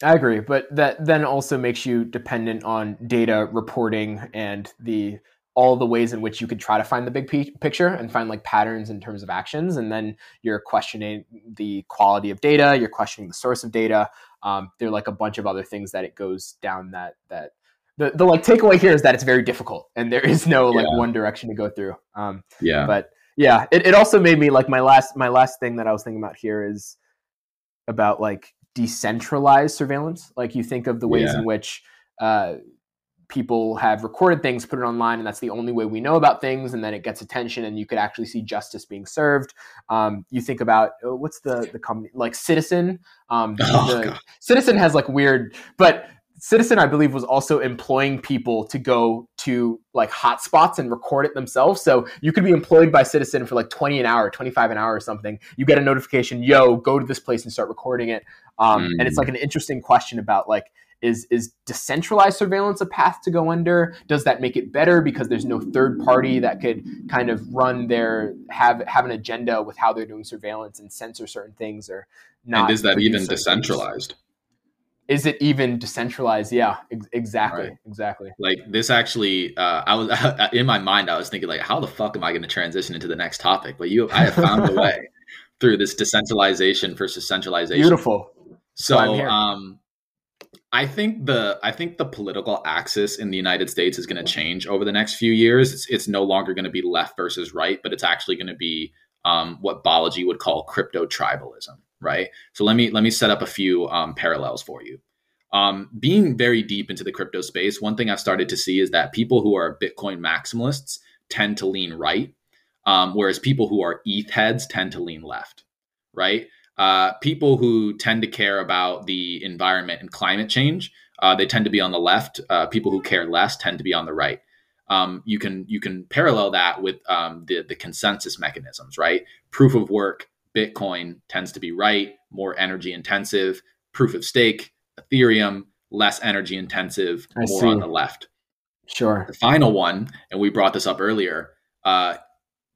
I agree, but that then also makes you dependent on data reporting and the all the ways in which you could try to find the big p- picture and find like patterns in terms of actions and then you're questioning the quality of data you're questioning the source of data um, there are like a bunch of other things that it goes down that that the, the like takeaway here is that it's very difficult and there is no like yeah. one direction to go through um, yeah but yeah it, it also made me like my last my last thing that i was thinking about here is about like decentralized surveillance like you think of the ways yeah. in which uh, people have recorded things, put it online, and that's the only way we know about things. And then it gets attention, and you could actually see justice being served. Um, you think about oh, what's the the company like Citizen. Um, oh, Citizen has like weird, but Citizen, I believe, was also employing people to go to like hotspots and record it themselves. So you could be employed by Citizen for like 20 an hour, 25 an hour or something. You get a notification, yo, go to this place and start recording it. Um, mm. And it's like an interesting question about like, is is decentralized surveillance a path to go under? Does that make it better because there's no third party that could kind of run their have have an agenda with how they're doing surveillance and censor certain things or not? And is that even decentralized? Things? Is it even decentralized? Yeah, ex- exactly, right. exactly. Like this actually, uh, I was in my mind. I was thinking like, how the fuck am I going to transition into the next topic? But you, I have found a way through this decentralization versus centralization. Beautiful. So, um, I think the I think the political axis in the United States is going to change over the next few years. It's, it's no longer going to be left versus right, but it's actually going to be um, what Balaji would call crypto tribalism, right? So let me let me set up a few um, parallels for you. Um, being very deep into the crypto space, one thing I've started to see is that people who are Bitcoin maximalists tend to lean right, um, whereas people who are ETH heads tend to lean left, right? Uh, people who tend to care about the environment and climate change, uh, they tend to be on the left. Uh, people who care less tend to be on the right. Um, you can you can parallel that with um, the the consensus mechanisms, right? Proof of work, Bitcoin tends to be right, more energy intensive. Proof of stake, Ethereum, less energy intensive, I more see. on the left. Sure. The final one, and we brought this up earlier, uh,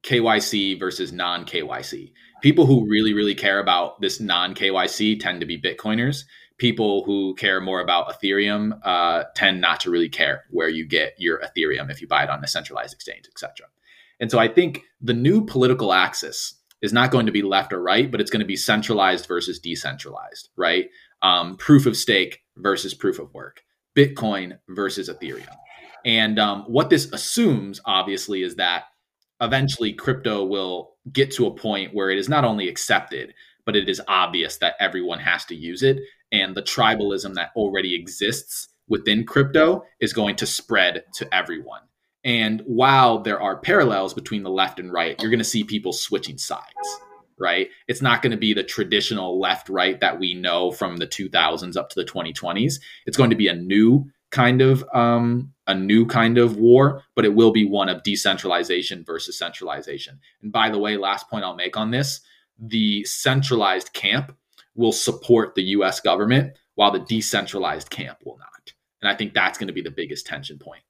KYC versus non KYC. People who really, really care about this non KYC tend to be Bitcoiners. People who care more about Ethereum uh, tend not to really care where you get your Ethereum if you buy it on a centralized exchange, etc. And so I think the new political axis is not going to be left or right, but it's going to be centralized versus decentralized, right? Um, proof of stake versus proof of work, Bitcoin versus Ethereum. And um, what this assumes, obviously, is that eventually crypto will get to a point where it is not only accepted, but it is obvious that everyone has to use it. And the tribalism that already exists within crypto is going to spread to everyone. And while there are parallels between the left and right, you're going to see people switching sides, right? It's not going to be the traditional left right that we know from the 2000s up to the 2020s. It's going to be a new kind of um, a new kind of war, but it will be one of decentralization versus centralization. And by the way, last point I'll make on this the centralized camp will support the US government while the decentralized camp will not. And I think that's going to be the biggest tension point.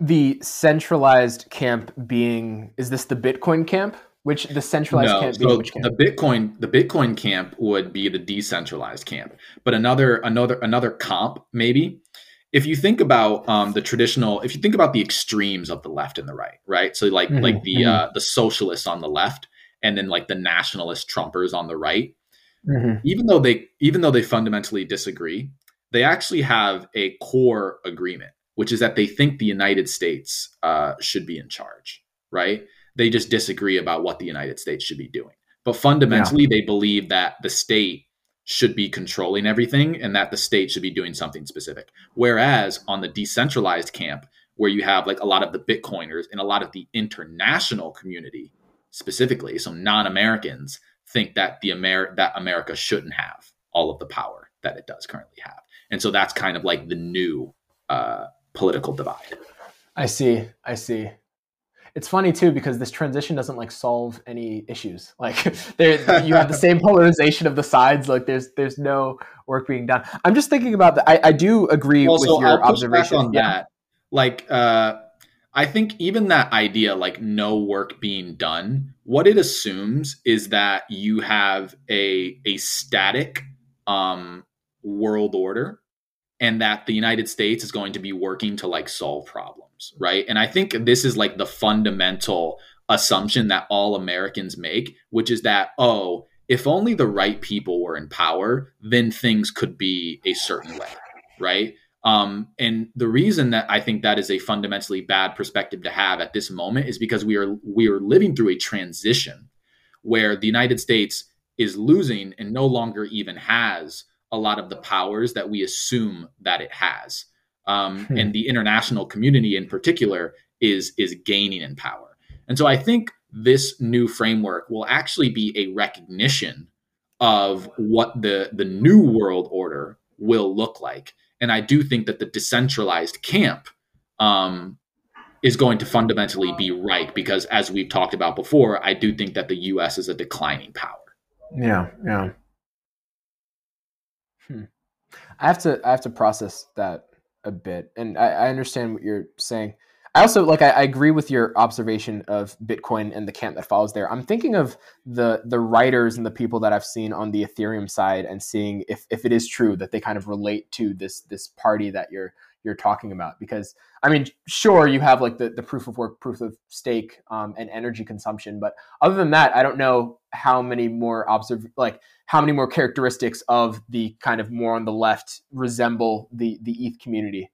The centralized camp being is this the Bitcoin camp? Which the centralized no, camp so which camp? The Bitcoin the Bitcoin camp would be the decentralized camp. But another another another comp maybe if you think about um, the traditional, if you think about the extremes of the left and the right, right? So like mm-hmm. like the mm-hmm. uh, the socialists on the left, and then like the nationalist Trumpers on the right. mm-hmm. even though they even though they fundamentally disagree, they actually have a core agreement, which is that they think the United States uh, should be in charge. Right? They just disagree about what the United States should be doing. But fundamentally, yeah. they believe that the state should be controlling everything and that the state should be doing something specific. Whereas on the decentralized camp, where you have like a lot of the Bitcoiners and a lot of the international community specifically, so non-Americans think that the Amer- that America shouldn't have all of the power that it does currently have. And so that's kind of like the new uh, political divide. I see. I see it's funny too because this transition doesn't like solve any issues. Like there, you have the same polarization of the sides. Like there's there's no work being done. I'm just thinking about that. I, I do agree with your I'll observation on yeah. that. Like uh, I think even that idea, like no work being done, what it assumes is that you have a a static um, world order, and that the United States is going to be working to like solve problems right? And I think this is like the fundamental assumption that all Americans make, which is that, oh, if only the right people were in power, then things could be a certain way, right? Um, and the reason that I think that is a fundamentally bad perspective to have at this moment is because we are we are living through a transition where the United States is losing and no longer even has a lot of the powers that we assume that it has um, hmm. and the international community in particular is is gaining in power. And so I think this new framework will actually be a recognition of what the the new world order will look like. And I do think that the decentralized camp um, is going to fundamentally be right because, as we've talked about before, I do think that the U.S. is a declining power. Yeah, yeah. Hmm. I have to I have to process that a bit, and I, I understand what you're saying. I also like I, I, agree with your observation of Bitcoin and the camp that follows there. I'm thinking of the the writers and the people that I've seen on the Ethereum side and seeing if, if it is true that they kind of relate to this this party that you're you're talking about. Because I mean, sure, you have like the, the proof of work, proof of stake, um, and energy consumption, but other than that, I don't know how many more observe like how many more characteristics of the kind of more on the left resemble the the ETH community.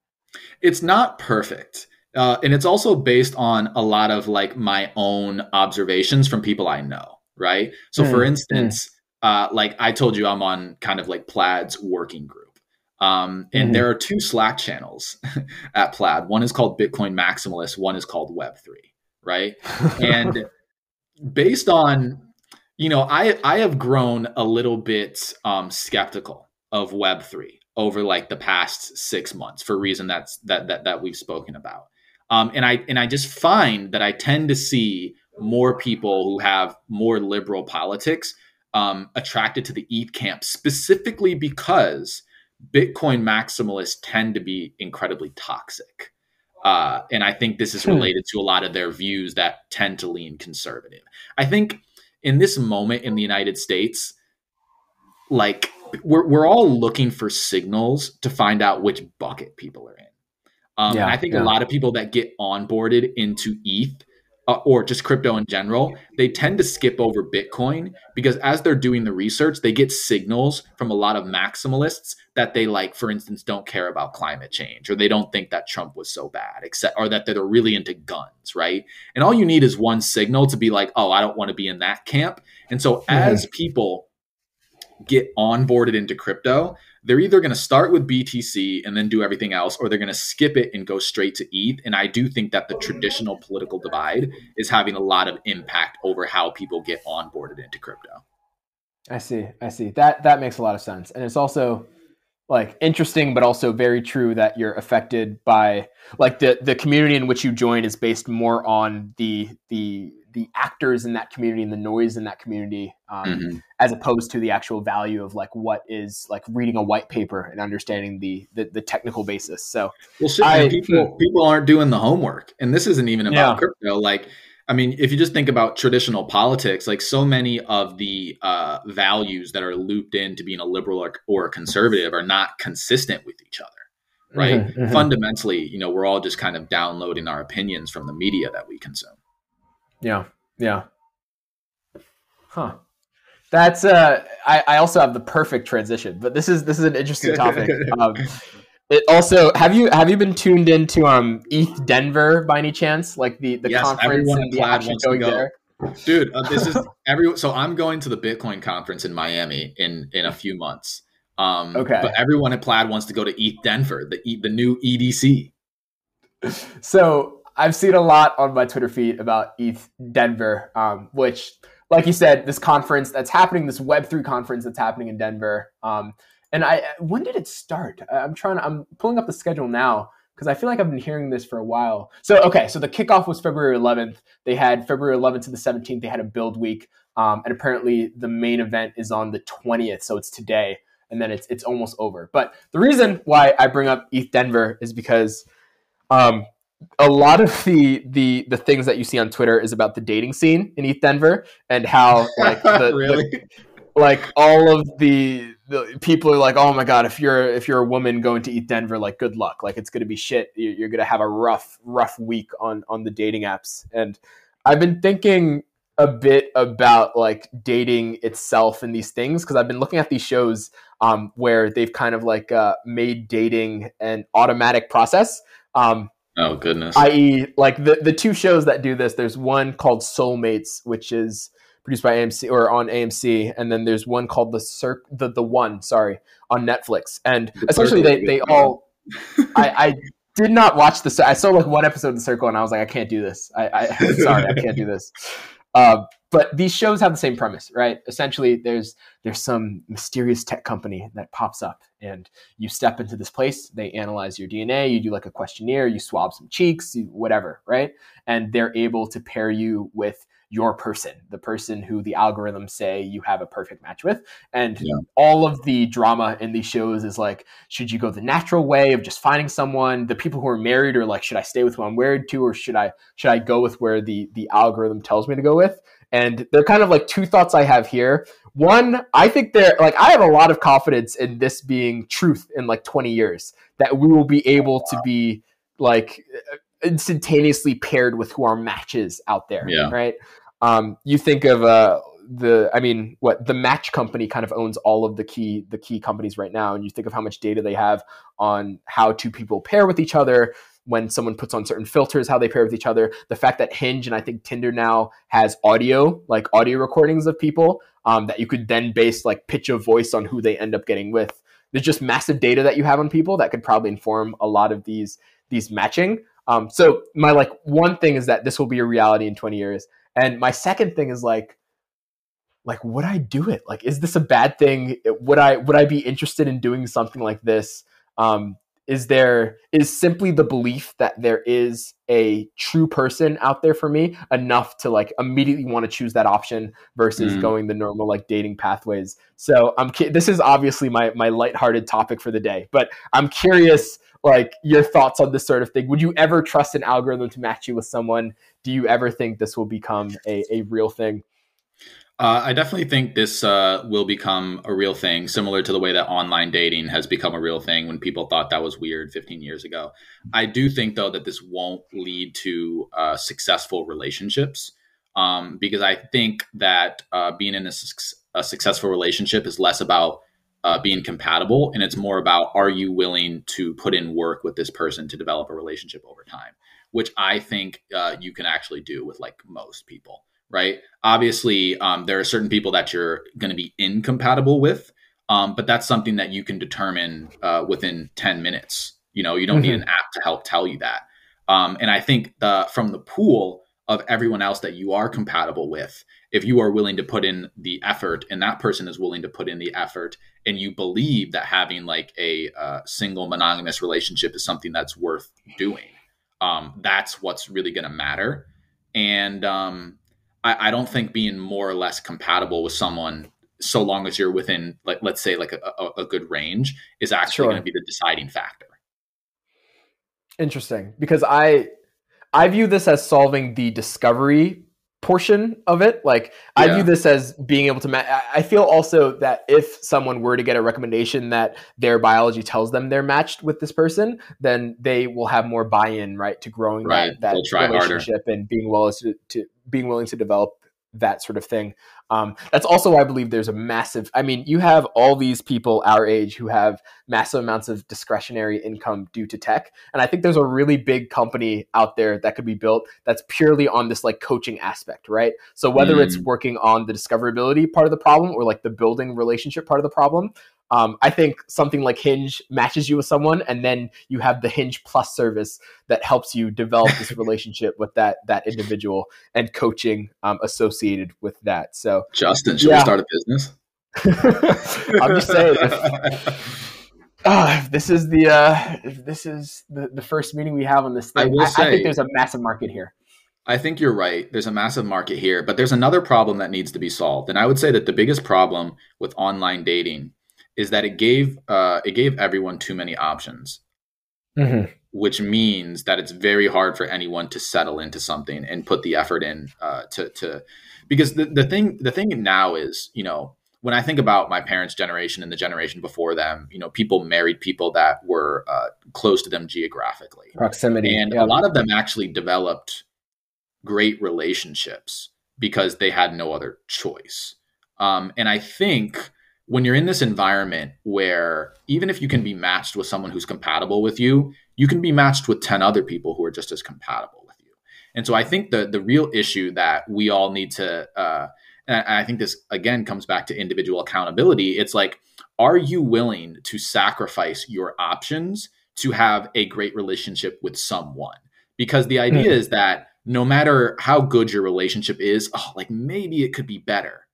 It's not perfect uh, and it's also based on a lot of like my own observations from people I know, right? So, mm, for instance, mm. uh, like I told you, I'm on kind of like Plaid's working group. Um, and mm there are two Slack channels at Plaid. One is called Bitcoin Maximalist, one is called Web3, right? and based on, you know, I, I have grown a little bit um, skeptical of Web3 over like the past six months for reason that's that that that we've spoken about. Um, and I and I just find that I tend to see more people who have more liberal politics um, attracted to the ETH camp specifically because Bitcoin maximalists tend to be incredibly toxic. Uh, and I think this is hmm. related to a lot of their views that tend to lean conservative. I think in this moment in the United States, like we're, we're all looking for signals to find out which bucket people are in. Um, yeah, I think yeah. a lot of people that get onboarded into ETH uh, or just crypto in general, they tend to skip over Bitcoin because as they're doing the research, they get signals from a lot of maximalists that they like, for instance, don't care about climate change or they don't think that Trump was so bad, except or that they're really into guns, right? And all you need is one signal to be like, oh, I don't want to be in that camp. And so mm-hmm. as people get onboarded into crypto, they're either going to start with BTC and then do everything else, or they're going to skip it and go straight to ETH. And I do think that the oh, traditional political divide is having a lot of impact over how people get onboarded into crypto. I see. I see. That that makes a lot of sense. And it's also like interesting but also very true that you're affected by like the the community in which you join is based more on the the the actors in that community and the noise in that community um, mm-hmm. as opposed to the actual value of like what is like reading a white paper and understanding the the, the technical basis so well shit, I, man, people people aren't doing the homework and this isn't even about yeah. crypto like I mean, if you just think about traditional politics, like so many of the uh, values that are looped into being a liberal or, or, a conservative are not consistent with each other, right? Mm-hmm, mm-hmm. Fundamentally, you know, we're all just kind of downloading our opinions from the media that we consume. Yeah. Yeah. Huh. That's uh, I, I also have the perfect transition, but this is this is an interesting topic. Um, it also have you have you been tuned into um ETH Denver by any chance? Like the the yes, conference and the action going go. there. Dude, uh, this is every so I'm going to the Bitcoin conference in Miami in in a few months. Um, okay. But everyone at Plaid wants to go to ETH Denver, the the new EDC. So I've seen a lot on my Twitter feed about ETH Denver, um, which, like you said, this conference that's happening, this Web three conference that's happening in Denver. Um, and I, when did it start? I'm trying. I'm pulling up the schedule now because I feel like I've been hearing this for a while. So okay, so the kickoff was February 11th. They had February 11th to the 17th. They had a build week, um, and apparently the main event is on the 20th. So it's today, and then it's it's almost over. But the reason why I bring up ETH Denver is because um, a lot of the the the things that you see on Twitter is about the dating scene in ETH Denver and how like the, really? the like all of the the people are like, oh my god, if you're if you're a woman going to ETH Denver, like good luck, like it's gonna be shit. You're gonna have a rough rough week on on the dating apps. And I've been thinking a bit about like dating itself and these things because I've been looking at these shows um, where they've kind of like uh, made dating an automatic process. Um, oh goodness! I.e., like the the two shows that do this. There's one called Soulmates, which is produced by AMC or on AMC, and then there's one called the Circ the the one sorry on Netflix, and the essentially they they all I, I did not watch the I saw like one episode of the Circle, and I was like I can't do this. I, I sorry I can't do this. Uh, but these shows have the same premise, right? Essentially, there's there's some mysterious tech company that pops up, and you step into this place. They analyze your DNA. You do like a questionnaire. You swab some cheeks, whatever, right? And they're able to pair you with your person, the person who the algorithms say you have a perfect match with. And yeah. all of the drama in these shows is like, should you go the natural way of just finding someone? The people who are married are like, should I stay with who I'm married to, or should I should I go with where the the algorithm tells me to go with? And they're kind of like two thoughts I have here. One, I think they're like I have a lot of confidence in this being truth in like 20 years that we will be able to be like instantaneously paired with who our matches out there. Yeah. Right. Um, you think of uh, the, I mean, what the match company kind of owns all of the key the key companies right now, and you think of how much data they have on how two people pair with each other. When someone puts on certain filters, how they pair with each other, the fact that Hinge and I think Tinder now has audio, like audio recordings of people, um, that you could then base like pitch of voice on who they end up getting with. There's just massive data that you have on people that could probably inform a lot of these these matching. Um, so my like one thing is that this will be a reality in 20 years, and my second thing is like, like would I do it? Like, is this a bad thing? Would I would I be interested in doing something like this? Um, is there is simply the belief that there is a true person out there for me enough to like immediately want to choose that option versus mm. going the normal like dating pathways so i'm this is obviously my my lighthearted topic for the day but i'm curious like your thoughts on this sort of thing. Would you ever trust an algorithm to match you with someone? Do you ever think this will become a, a real thing? Uh, I definitely think this uh, will become a real thing, similar to the way that online dating has become a real thing when people thought that was weird 15 years ago. I do think, though, that this won't lead to uh, successful relationships um, because I think that uh, being in a, a, successful relationship is less about uh, being compatible and it's more about are you willing to put in work with this person to develop a relationship over time which i think uh, you can actually do with like most people right? Obviously um, there are certain people that you're going to be incompatible with um, but that's something that you can determine uh, within 10 minutes. You know you don't mm-hmm. need an app to help tell you that. Um, and i think the, from the pool of everyone else that you are compatible with if you are willing to put in the effort and that person is willing to put in the effort and you believe that having like a uh, single monogamous relationship is something that's worth doing um, that's what's really going to matter. And um, I, I, don't think being more or less compatible with someone so long as you're within like let's say like a, a, a good range is actually sure. going to be the deciding factor interesting because i i view this as solving the discovery portion of it. Like yeah. I view this as being able to. Ma- I feel also that if someone were to get a recommendation that their biology tells them they're matched with this person, then they will have more buy-in, right, to growing right. that, that relationship harder. and being well to, to being willing to develop that sort of thing. Um, that's also why I believe there's a massive. I mean, you have all these people our age who have massive amounts of discretionary income due to tech, and I think there's a really big company out there that could be built that's purely on this like coaching aspect, right? So whether mm. it's working on the discoverability part of the problem or like the building relationship part of the problem, um, I think something like Hinge matches you with someone, and then you have the Hinge Plus service that helps you develop this relationship with that that individual and coaching um, associated with that. So, Justin, should yeah. we start a business? I'm just saying. If, uh, if this is the uh, if this is the, the first meeting we have on this thing, I, I, say, I think there's a massive market here. I think you're right. There's a massive market here, but there's another problem that needs to be solved. And I would say that the biggest problem with online dating is that it gave uh, it gave everyone too many options, mm-hmm. which means that it's very hard for anyone to settle into something and put the effort in uh, to to because the, the thing the thing now is you know when I think about my parents' generation and the generation before them, you know, people married people that were uh, close to them geographically, proximity, and yeah. a lot of them actually developed great relationships because they had no other choice. Um, and I think when you're in this environment where even if you can be matched with someone who's compatible with you, you can be matched with 10 other people who are just as compatible with you. And so I think the the real issue that we all need to uh, and I think this again comes back to individual accountability. It's like, are you willing to sacrifice your options to have a great relationship with someone? Because the idea mm. is that no matter how good your relationship is, oh, like maybe it could be better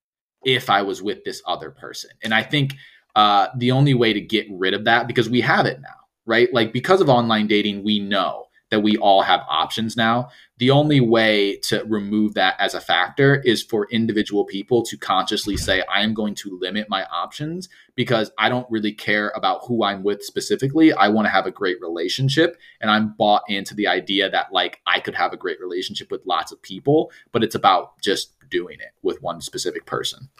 if I was with this other person. And I think uh, the only way to get rid of that, because we have it now, right? Like because of online dating, we know that we all have options now. The only way to remove that as a factor is for individual people to consciously say, I am going to limit my options because I don't really care about who I'm with specifically. I want to have a great relationship. And I'm bought into the idea that, like, I could have a great relationship with lots of people, but it's about just doing it with one specific person.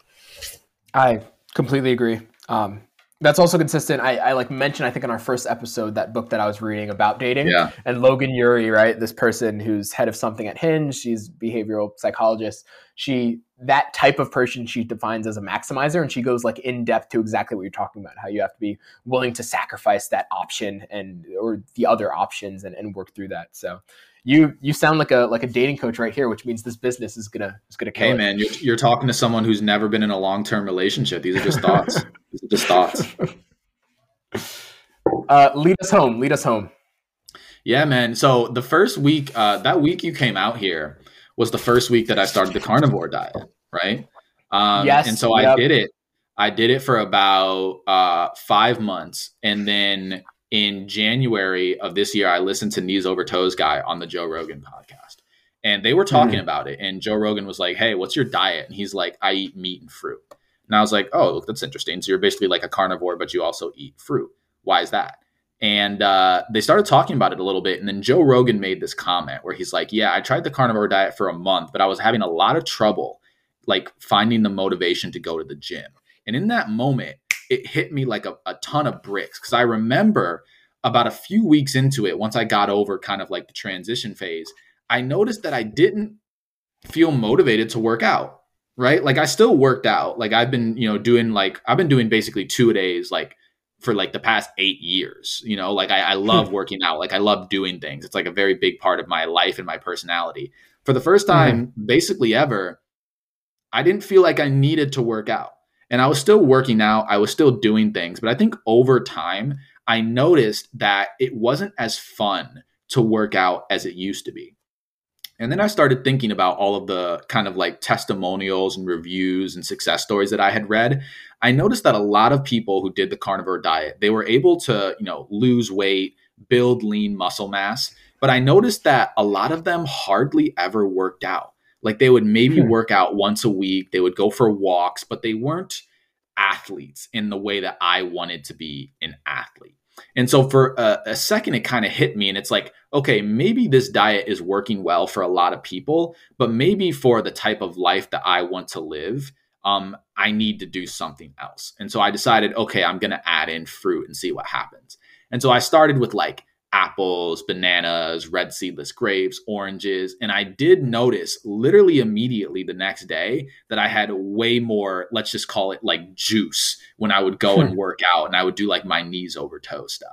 I completely agree. Um, that's also consistent. I, I, like mentioned, I think in our first episode, that book that I was reading about dating, yeah. and Logan Ury, right, this person who's head of something at Hinge, she's behavioral psychologist. She that type of person she defines as a maximizer, and she goes like in depth to exactly what you're talking about, how you have to be willing to sacrifice that option and or the other options and, and work through that. So you you sound like a like a dating coach right here, which means this business is gonna is gonna. Hey man, you're, you're talking to someone who's never been in a long term relationship. These are just thoughts. These are just thoughts. Uh, lead us home. Lead us home. Yeah, man. So the first week, uh, that week you came out here was the first week that I started the carnivore diet, right? Um, yes. And so yep. I did it. I did it for about uh, five months, and then in January of this year, I listened to Knees Over Toes guy on the Joe Rogan podcast. And they were talking mm-hmm. about it. And Joe Rogan was like, Hey, what's your diet? And he's like, I eat meat and fruit. And I was like, Oh, look, that's interesting. So you're basically like a carnivore, but you also eat fruit. Why is that? And uh, they started talking about it a little bit. And then Joe Rogan made this comment where he's like, Yeah, I tried the carnivore diet for a month, but I was having a lot of trouble like finding the motivation to go to the gym. And in that moment, it hit me like a, a ton of bricks because I remember about a few weeks into it, once I got over kind of like the transition phase, I noticed that I didn't feel motivated to work out. Right. Like I still worked out. Like I've been, you know, doing like, I've been doing basically two a days, like for like the past eight years. You know, like I, I love hmm. working out. Like I love doing things. It's like a very big part of my life and my personality. For the first hmm. time, mm-hmm. basically ever, I didn't feel like I needed to work out. And I was still working out, I was still doing things, but I think over time, I noticed that it wasn't as fun to work out as it used to be. And then I started thinking about all of the kind of like testimonials and reviews and success stories that I had read. I noticed that a lot of people who did the carnivore diet, they were able to, you know, lose weight, build lean muscle mass, but I noticed that a lot of them hardly ever worked out. Like they would maybe hmm. work out once a week, they would go for walks, but they weren't athletes in the way that I wanted to be an athlete. And so for a, a second, it kind of hit me, and it's like, okay, maybe this diet is working well for a lot of people, but maybe for the type of life that I want to live, um, I need to do something else. And so I decided, okay, I'm going to add in fruit and see what happens. And so I started with like apples, bananas, red seedless grapes, oranges. And I did notice literally immediately the next day that I had way more, let's just call it like juice when I would go and hmm. work out and I would do like my knees over toes stuff.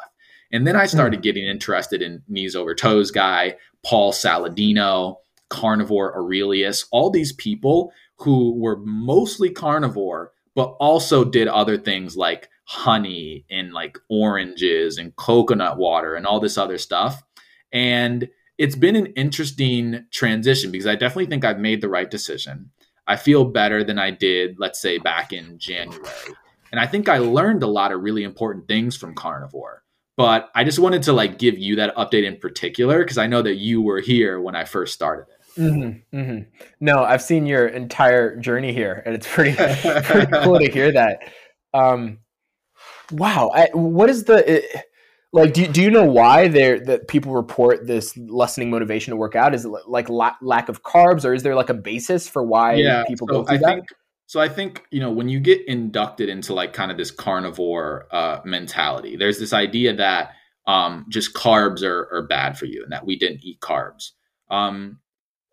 And then I started hmm. getting interested in knees over toes guy, Paul Saladino, carnivore Aurelius, all these people who were mostly carnivore, but also did other things like honey and like oranges and coconut water and all this other stuff. And it's been an interesting transition because I definitely think I've made the right decision. I feel better than I did, let's say, back in January. And I think I learned a lot of really important things from carnivore. But I just wanted to like give you that update in particular because I know that you were here when I first started it. Mm-hmm, mm-hmm. No, I've seen your entire journey here, and it's pretty pretty cool to hear that. Um, Wow. I, what is the it, like? Do do you know why there that people report this lessening motivation to work out? Is it like la- lack of carbs, or is there like a basis for why yeah, people so go through I that? Think, so I think you know when you get inducted into like kind of this carnivore uh, mentality, there's this idea that um, just carbs are, are bad for you, and that we didn't eat carbs. Um,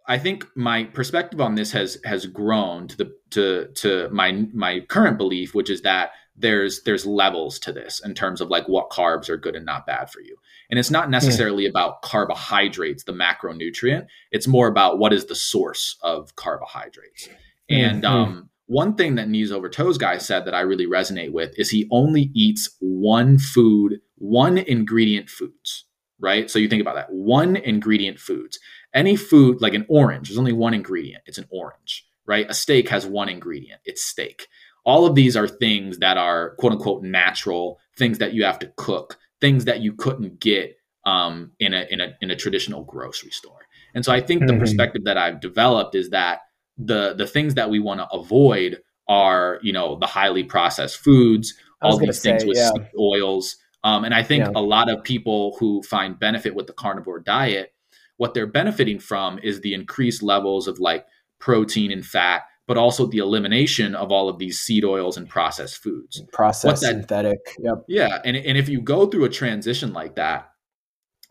I think my perspective on this has has grown to the to to my my current belief, which is that there's there's levels to this in terms of like what carbs are good and not bad for you. And it's not necessarily yeah. about carbohydrates the macronutrient. It's more about what is the source of carbohydrates. And mm-hmm. um, one thing that knees over toes guy said that i really resonate with is he only eats one food one ingredient foods right? So you think about that one ingredient foods. Any food like an orange there's only one ingredient. It's an orange right? A steak has one ingredient. It's steak all of these are things that are quote unquote natural things that you have to cook things that you couldn't get um, in a in a in a traditional grocery store and so i think mm-hmm. the perspective that i've developed is that the the things that we want to avoid are you know the highly processed foods all these things say, with yeah. oils um, and i think yeah. a lot of people who find benefit with the carnivore diet what they're benefiting from is the increased levels of like protein and fat but also the elimination of all of these seed oils and processed foods. Processed that, synthetic. Yep. Yeah. And, and if you go through a transition like that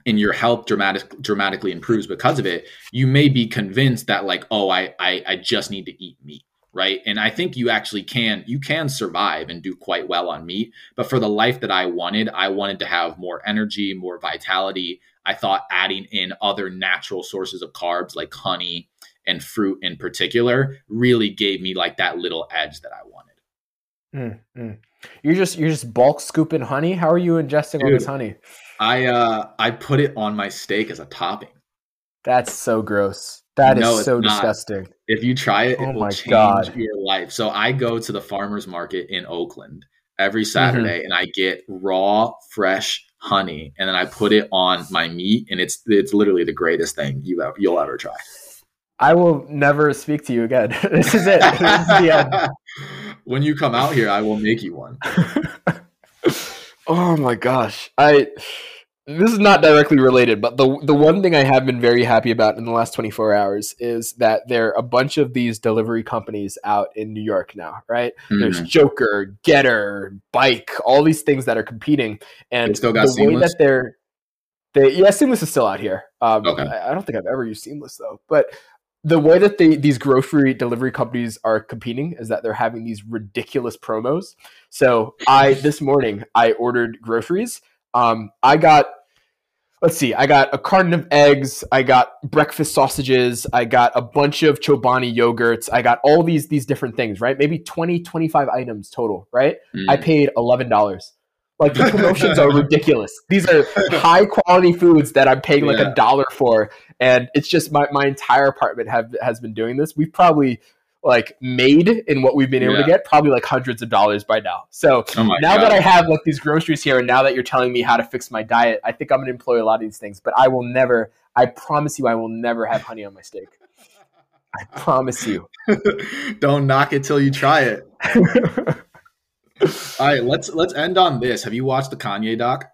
and your health dramatic, dramatically improves because of it, you may be convinced that like, oh, I, I, I just need to eat meat. Right. And I think you actually can, you can survive and do quite well on meat. But for the life that I wanted, I wanted to have more energy, more vitality. I thought adding in other natural sources of carbs like honey, and fruit in particular really gave me like that little edge that I wanted. Mm, You're just you're just bulk scooping honey. How are you ingesting Dude, all this honey? I uh I put it on my steak as a topping. That's so gross. That no, is so disgusting. If you try it, oh it will change God. your life. So I go to the farmers market in Oakland every mm-hmm. Saturday mm-hmm. and I get raw, fresh honey and then I put it on my meat and it's it's literally the greatest thing you ever, you'll ever try. I will never speak to you again. this is it. This is when you come out here, I will make you one. oh my gosh. I this is not directly related, but the the one thing I have been very happy about in the last 24 hours is that there are a bunch of these delivery companies out in New York now, right? Mm-hmm. There's Jokr, Getir, Buyk, all these things that are competing, and the seamless? way that they're they yeah, Seamless is still out here. Um, okay. I, I don't think I've ever used Seamless though, but the way that they these grocery delivery companies are competing is that they're having these ridiculous promos. So I this morning I ordered groceries. Um, I got let's see, I got a carton of eggs, I got breakfast sausages, I got a bunch of Chobani yogurts, I got all these these different things, right? Maybe 20, 25 items total, right? Mm. I paid $11. Like the promotions are ridiculous. These are high quality foods that I'm paying like yeah. a dollar for, and it's just my, my entire apartment have has been doing this. We've probably like made in what we've been able yeah. to get probably like hundreds of dollars by now. So oh now God. that I have like these groceries here, and now that you're telling me how to fix my diet, I think I'm gonna employ a lot of these things. But I will never. I promise you, I will never have honey on my steak. I promise you. Don't knock it till you try it. All right, let's let's end on this. Have you watched the Kanye doc?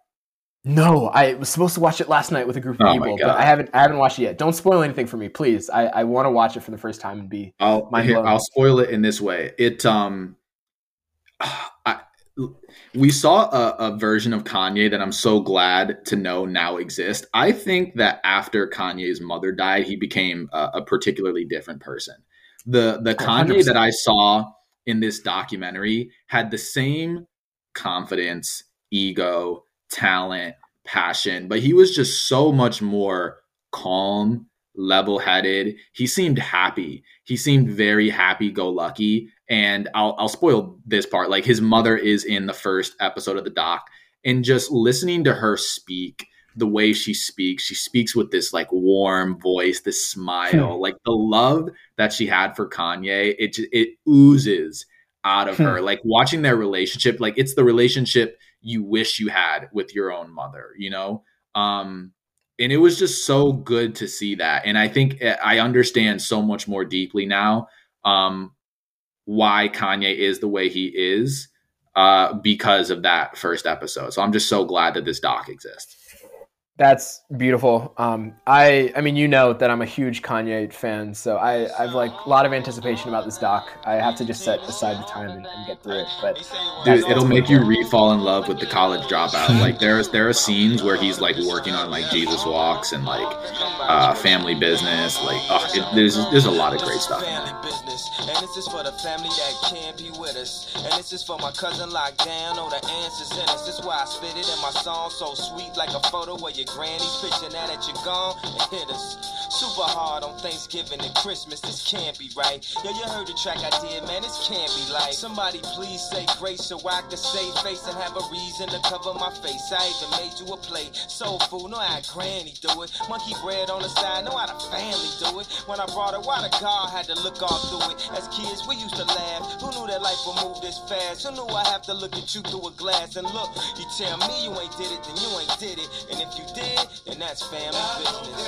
No, I was supposed to watch it last night with a group of oh people, but I haven't I haven't watched it yet. Don't spoil anything for me, please. I, I want to watch it for the first time and be I'll here, I'll spoil it in this way. It um I we saw a, a, version of Kanye that I'm so glad to know now exists. I think that after Kanye's mother died, he became a, a particularly different person. The the Kanye 100%. that I saw in this documentary had the same confidence, ego, talent, passion, but he was just so much more calm, level headed. He seemed happy. He seemed very happy go lucky. And I'll, I'll spoil this part. Like his mother is in the first episode of the doc, and just listening to her speak the way she speaks, she speaks with this like warm voice, this smile, hmm. like the love that she had for Kanye, it it oozes out of hmm. her. Like watching their relationship, like it's the relationship you wish you had with your own mother, you know? Um and it was just so good to see that. And I think eh, I understand so much more deeply now um why Kanye is the way he is uh because of that first episode. So I'm just so glad that this doc exists. That's beautiful. Um, I I mean, you know that I'm a huge Kanye fan, so I I've like a lot of anticipation about this doc. I have to just set aside the time and, and get through it. But dude, it'll make you re-fall in love with the college dropout. like there's there are scenes where he's like working on like Jesus Walks and like uh, Family Business. Like oh, it, there's there's a lot of great stuff. And this is for the family that can't be with us. And this is for my cousin locked down on the answers in us. This is why I spit it in my song so sweet like a photo where your granny's picture now that you're gone and hit us. Super hard on Thanksgiving and Christmas, this can't be right. Yeah, you heard the track I did, man, this can't be like. Somebody please say grace so I can save face and have a reason to cover my face. I even made you a plate. Soul food, know how granny do it. Monkey bread on the side, know how the family do it. When I brought her, why the car had to look all through it. As kids, we used to laugh. Who knew that life would move this fast? Who knew I have to look at you through a glass and look? You tell me you ain't did it, then you ain't did it. And if you then that's family business.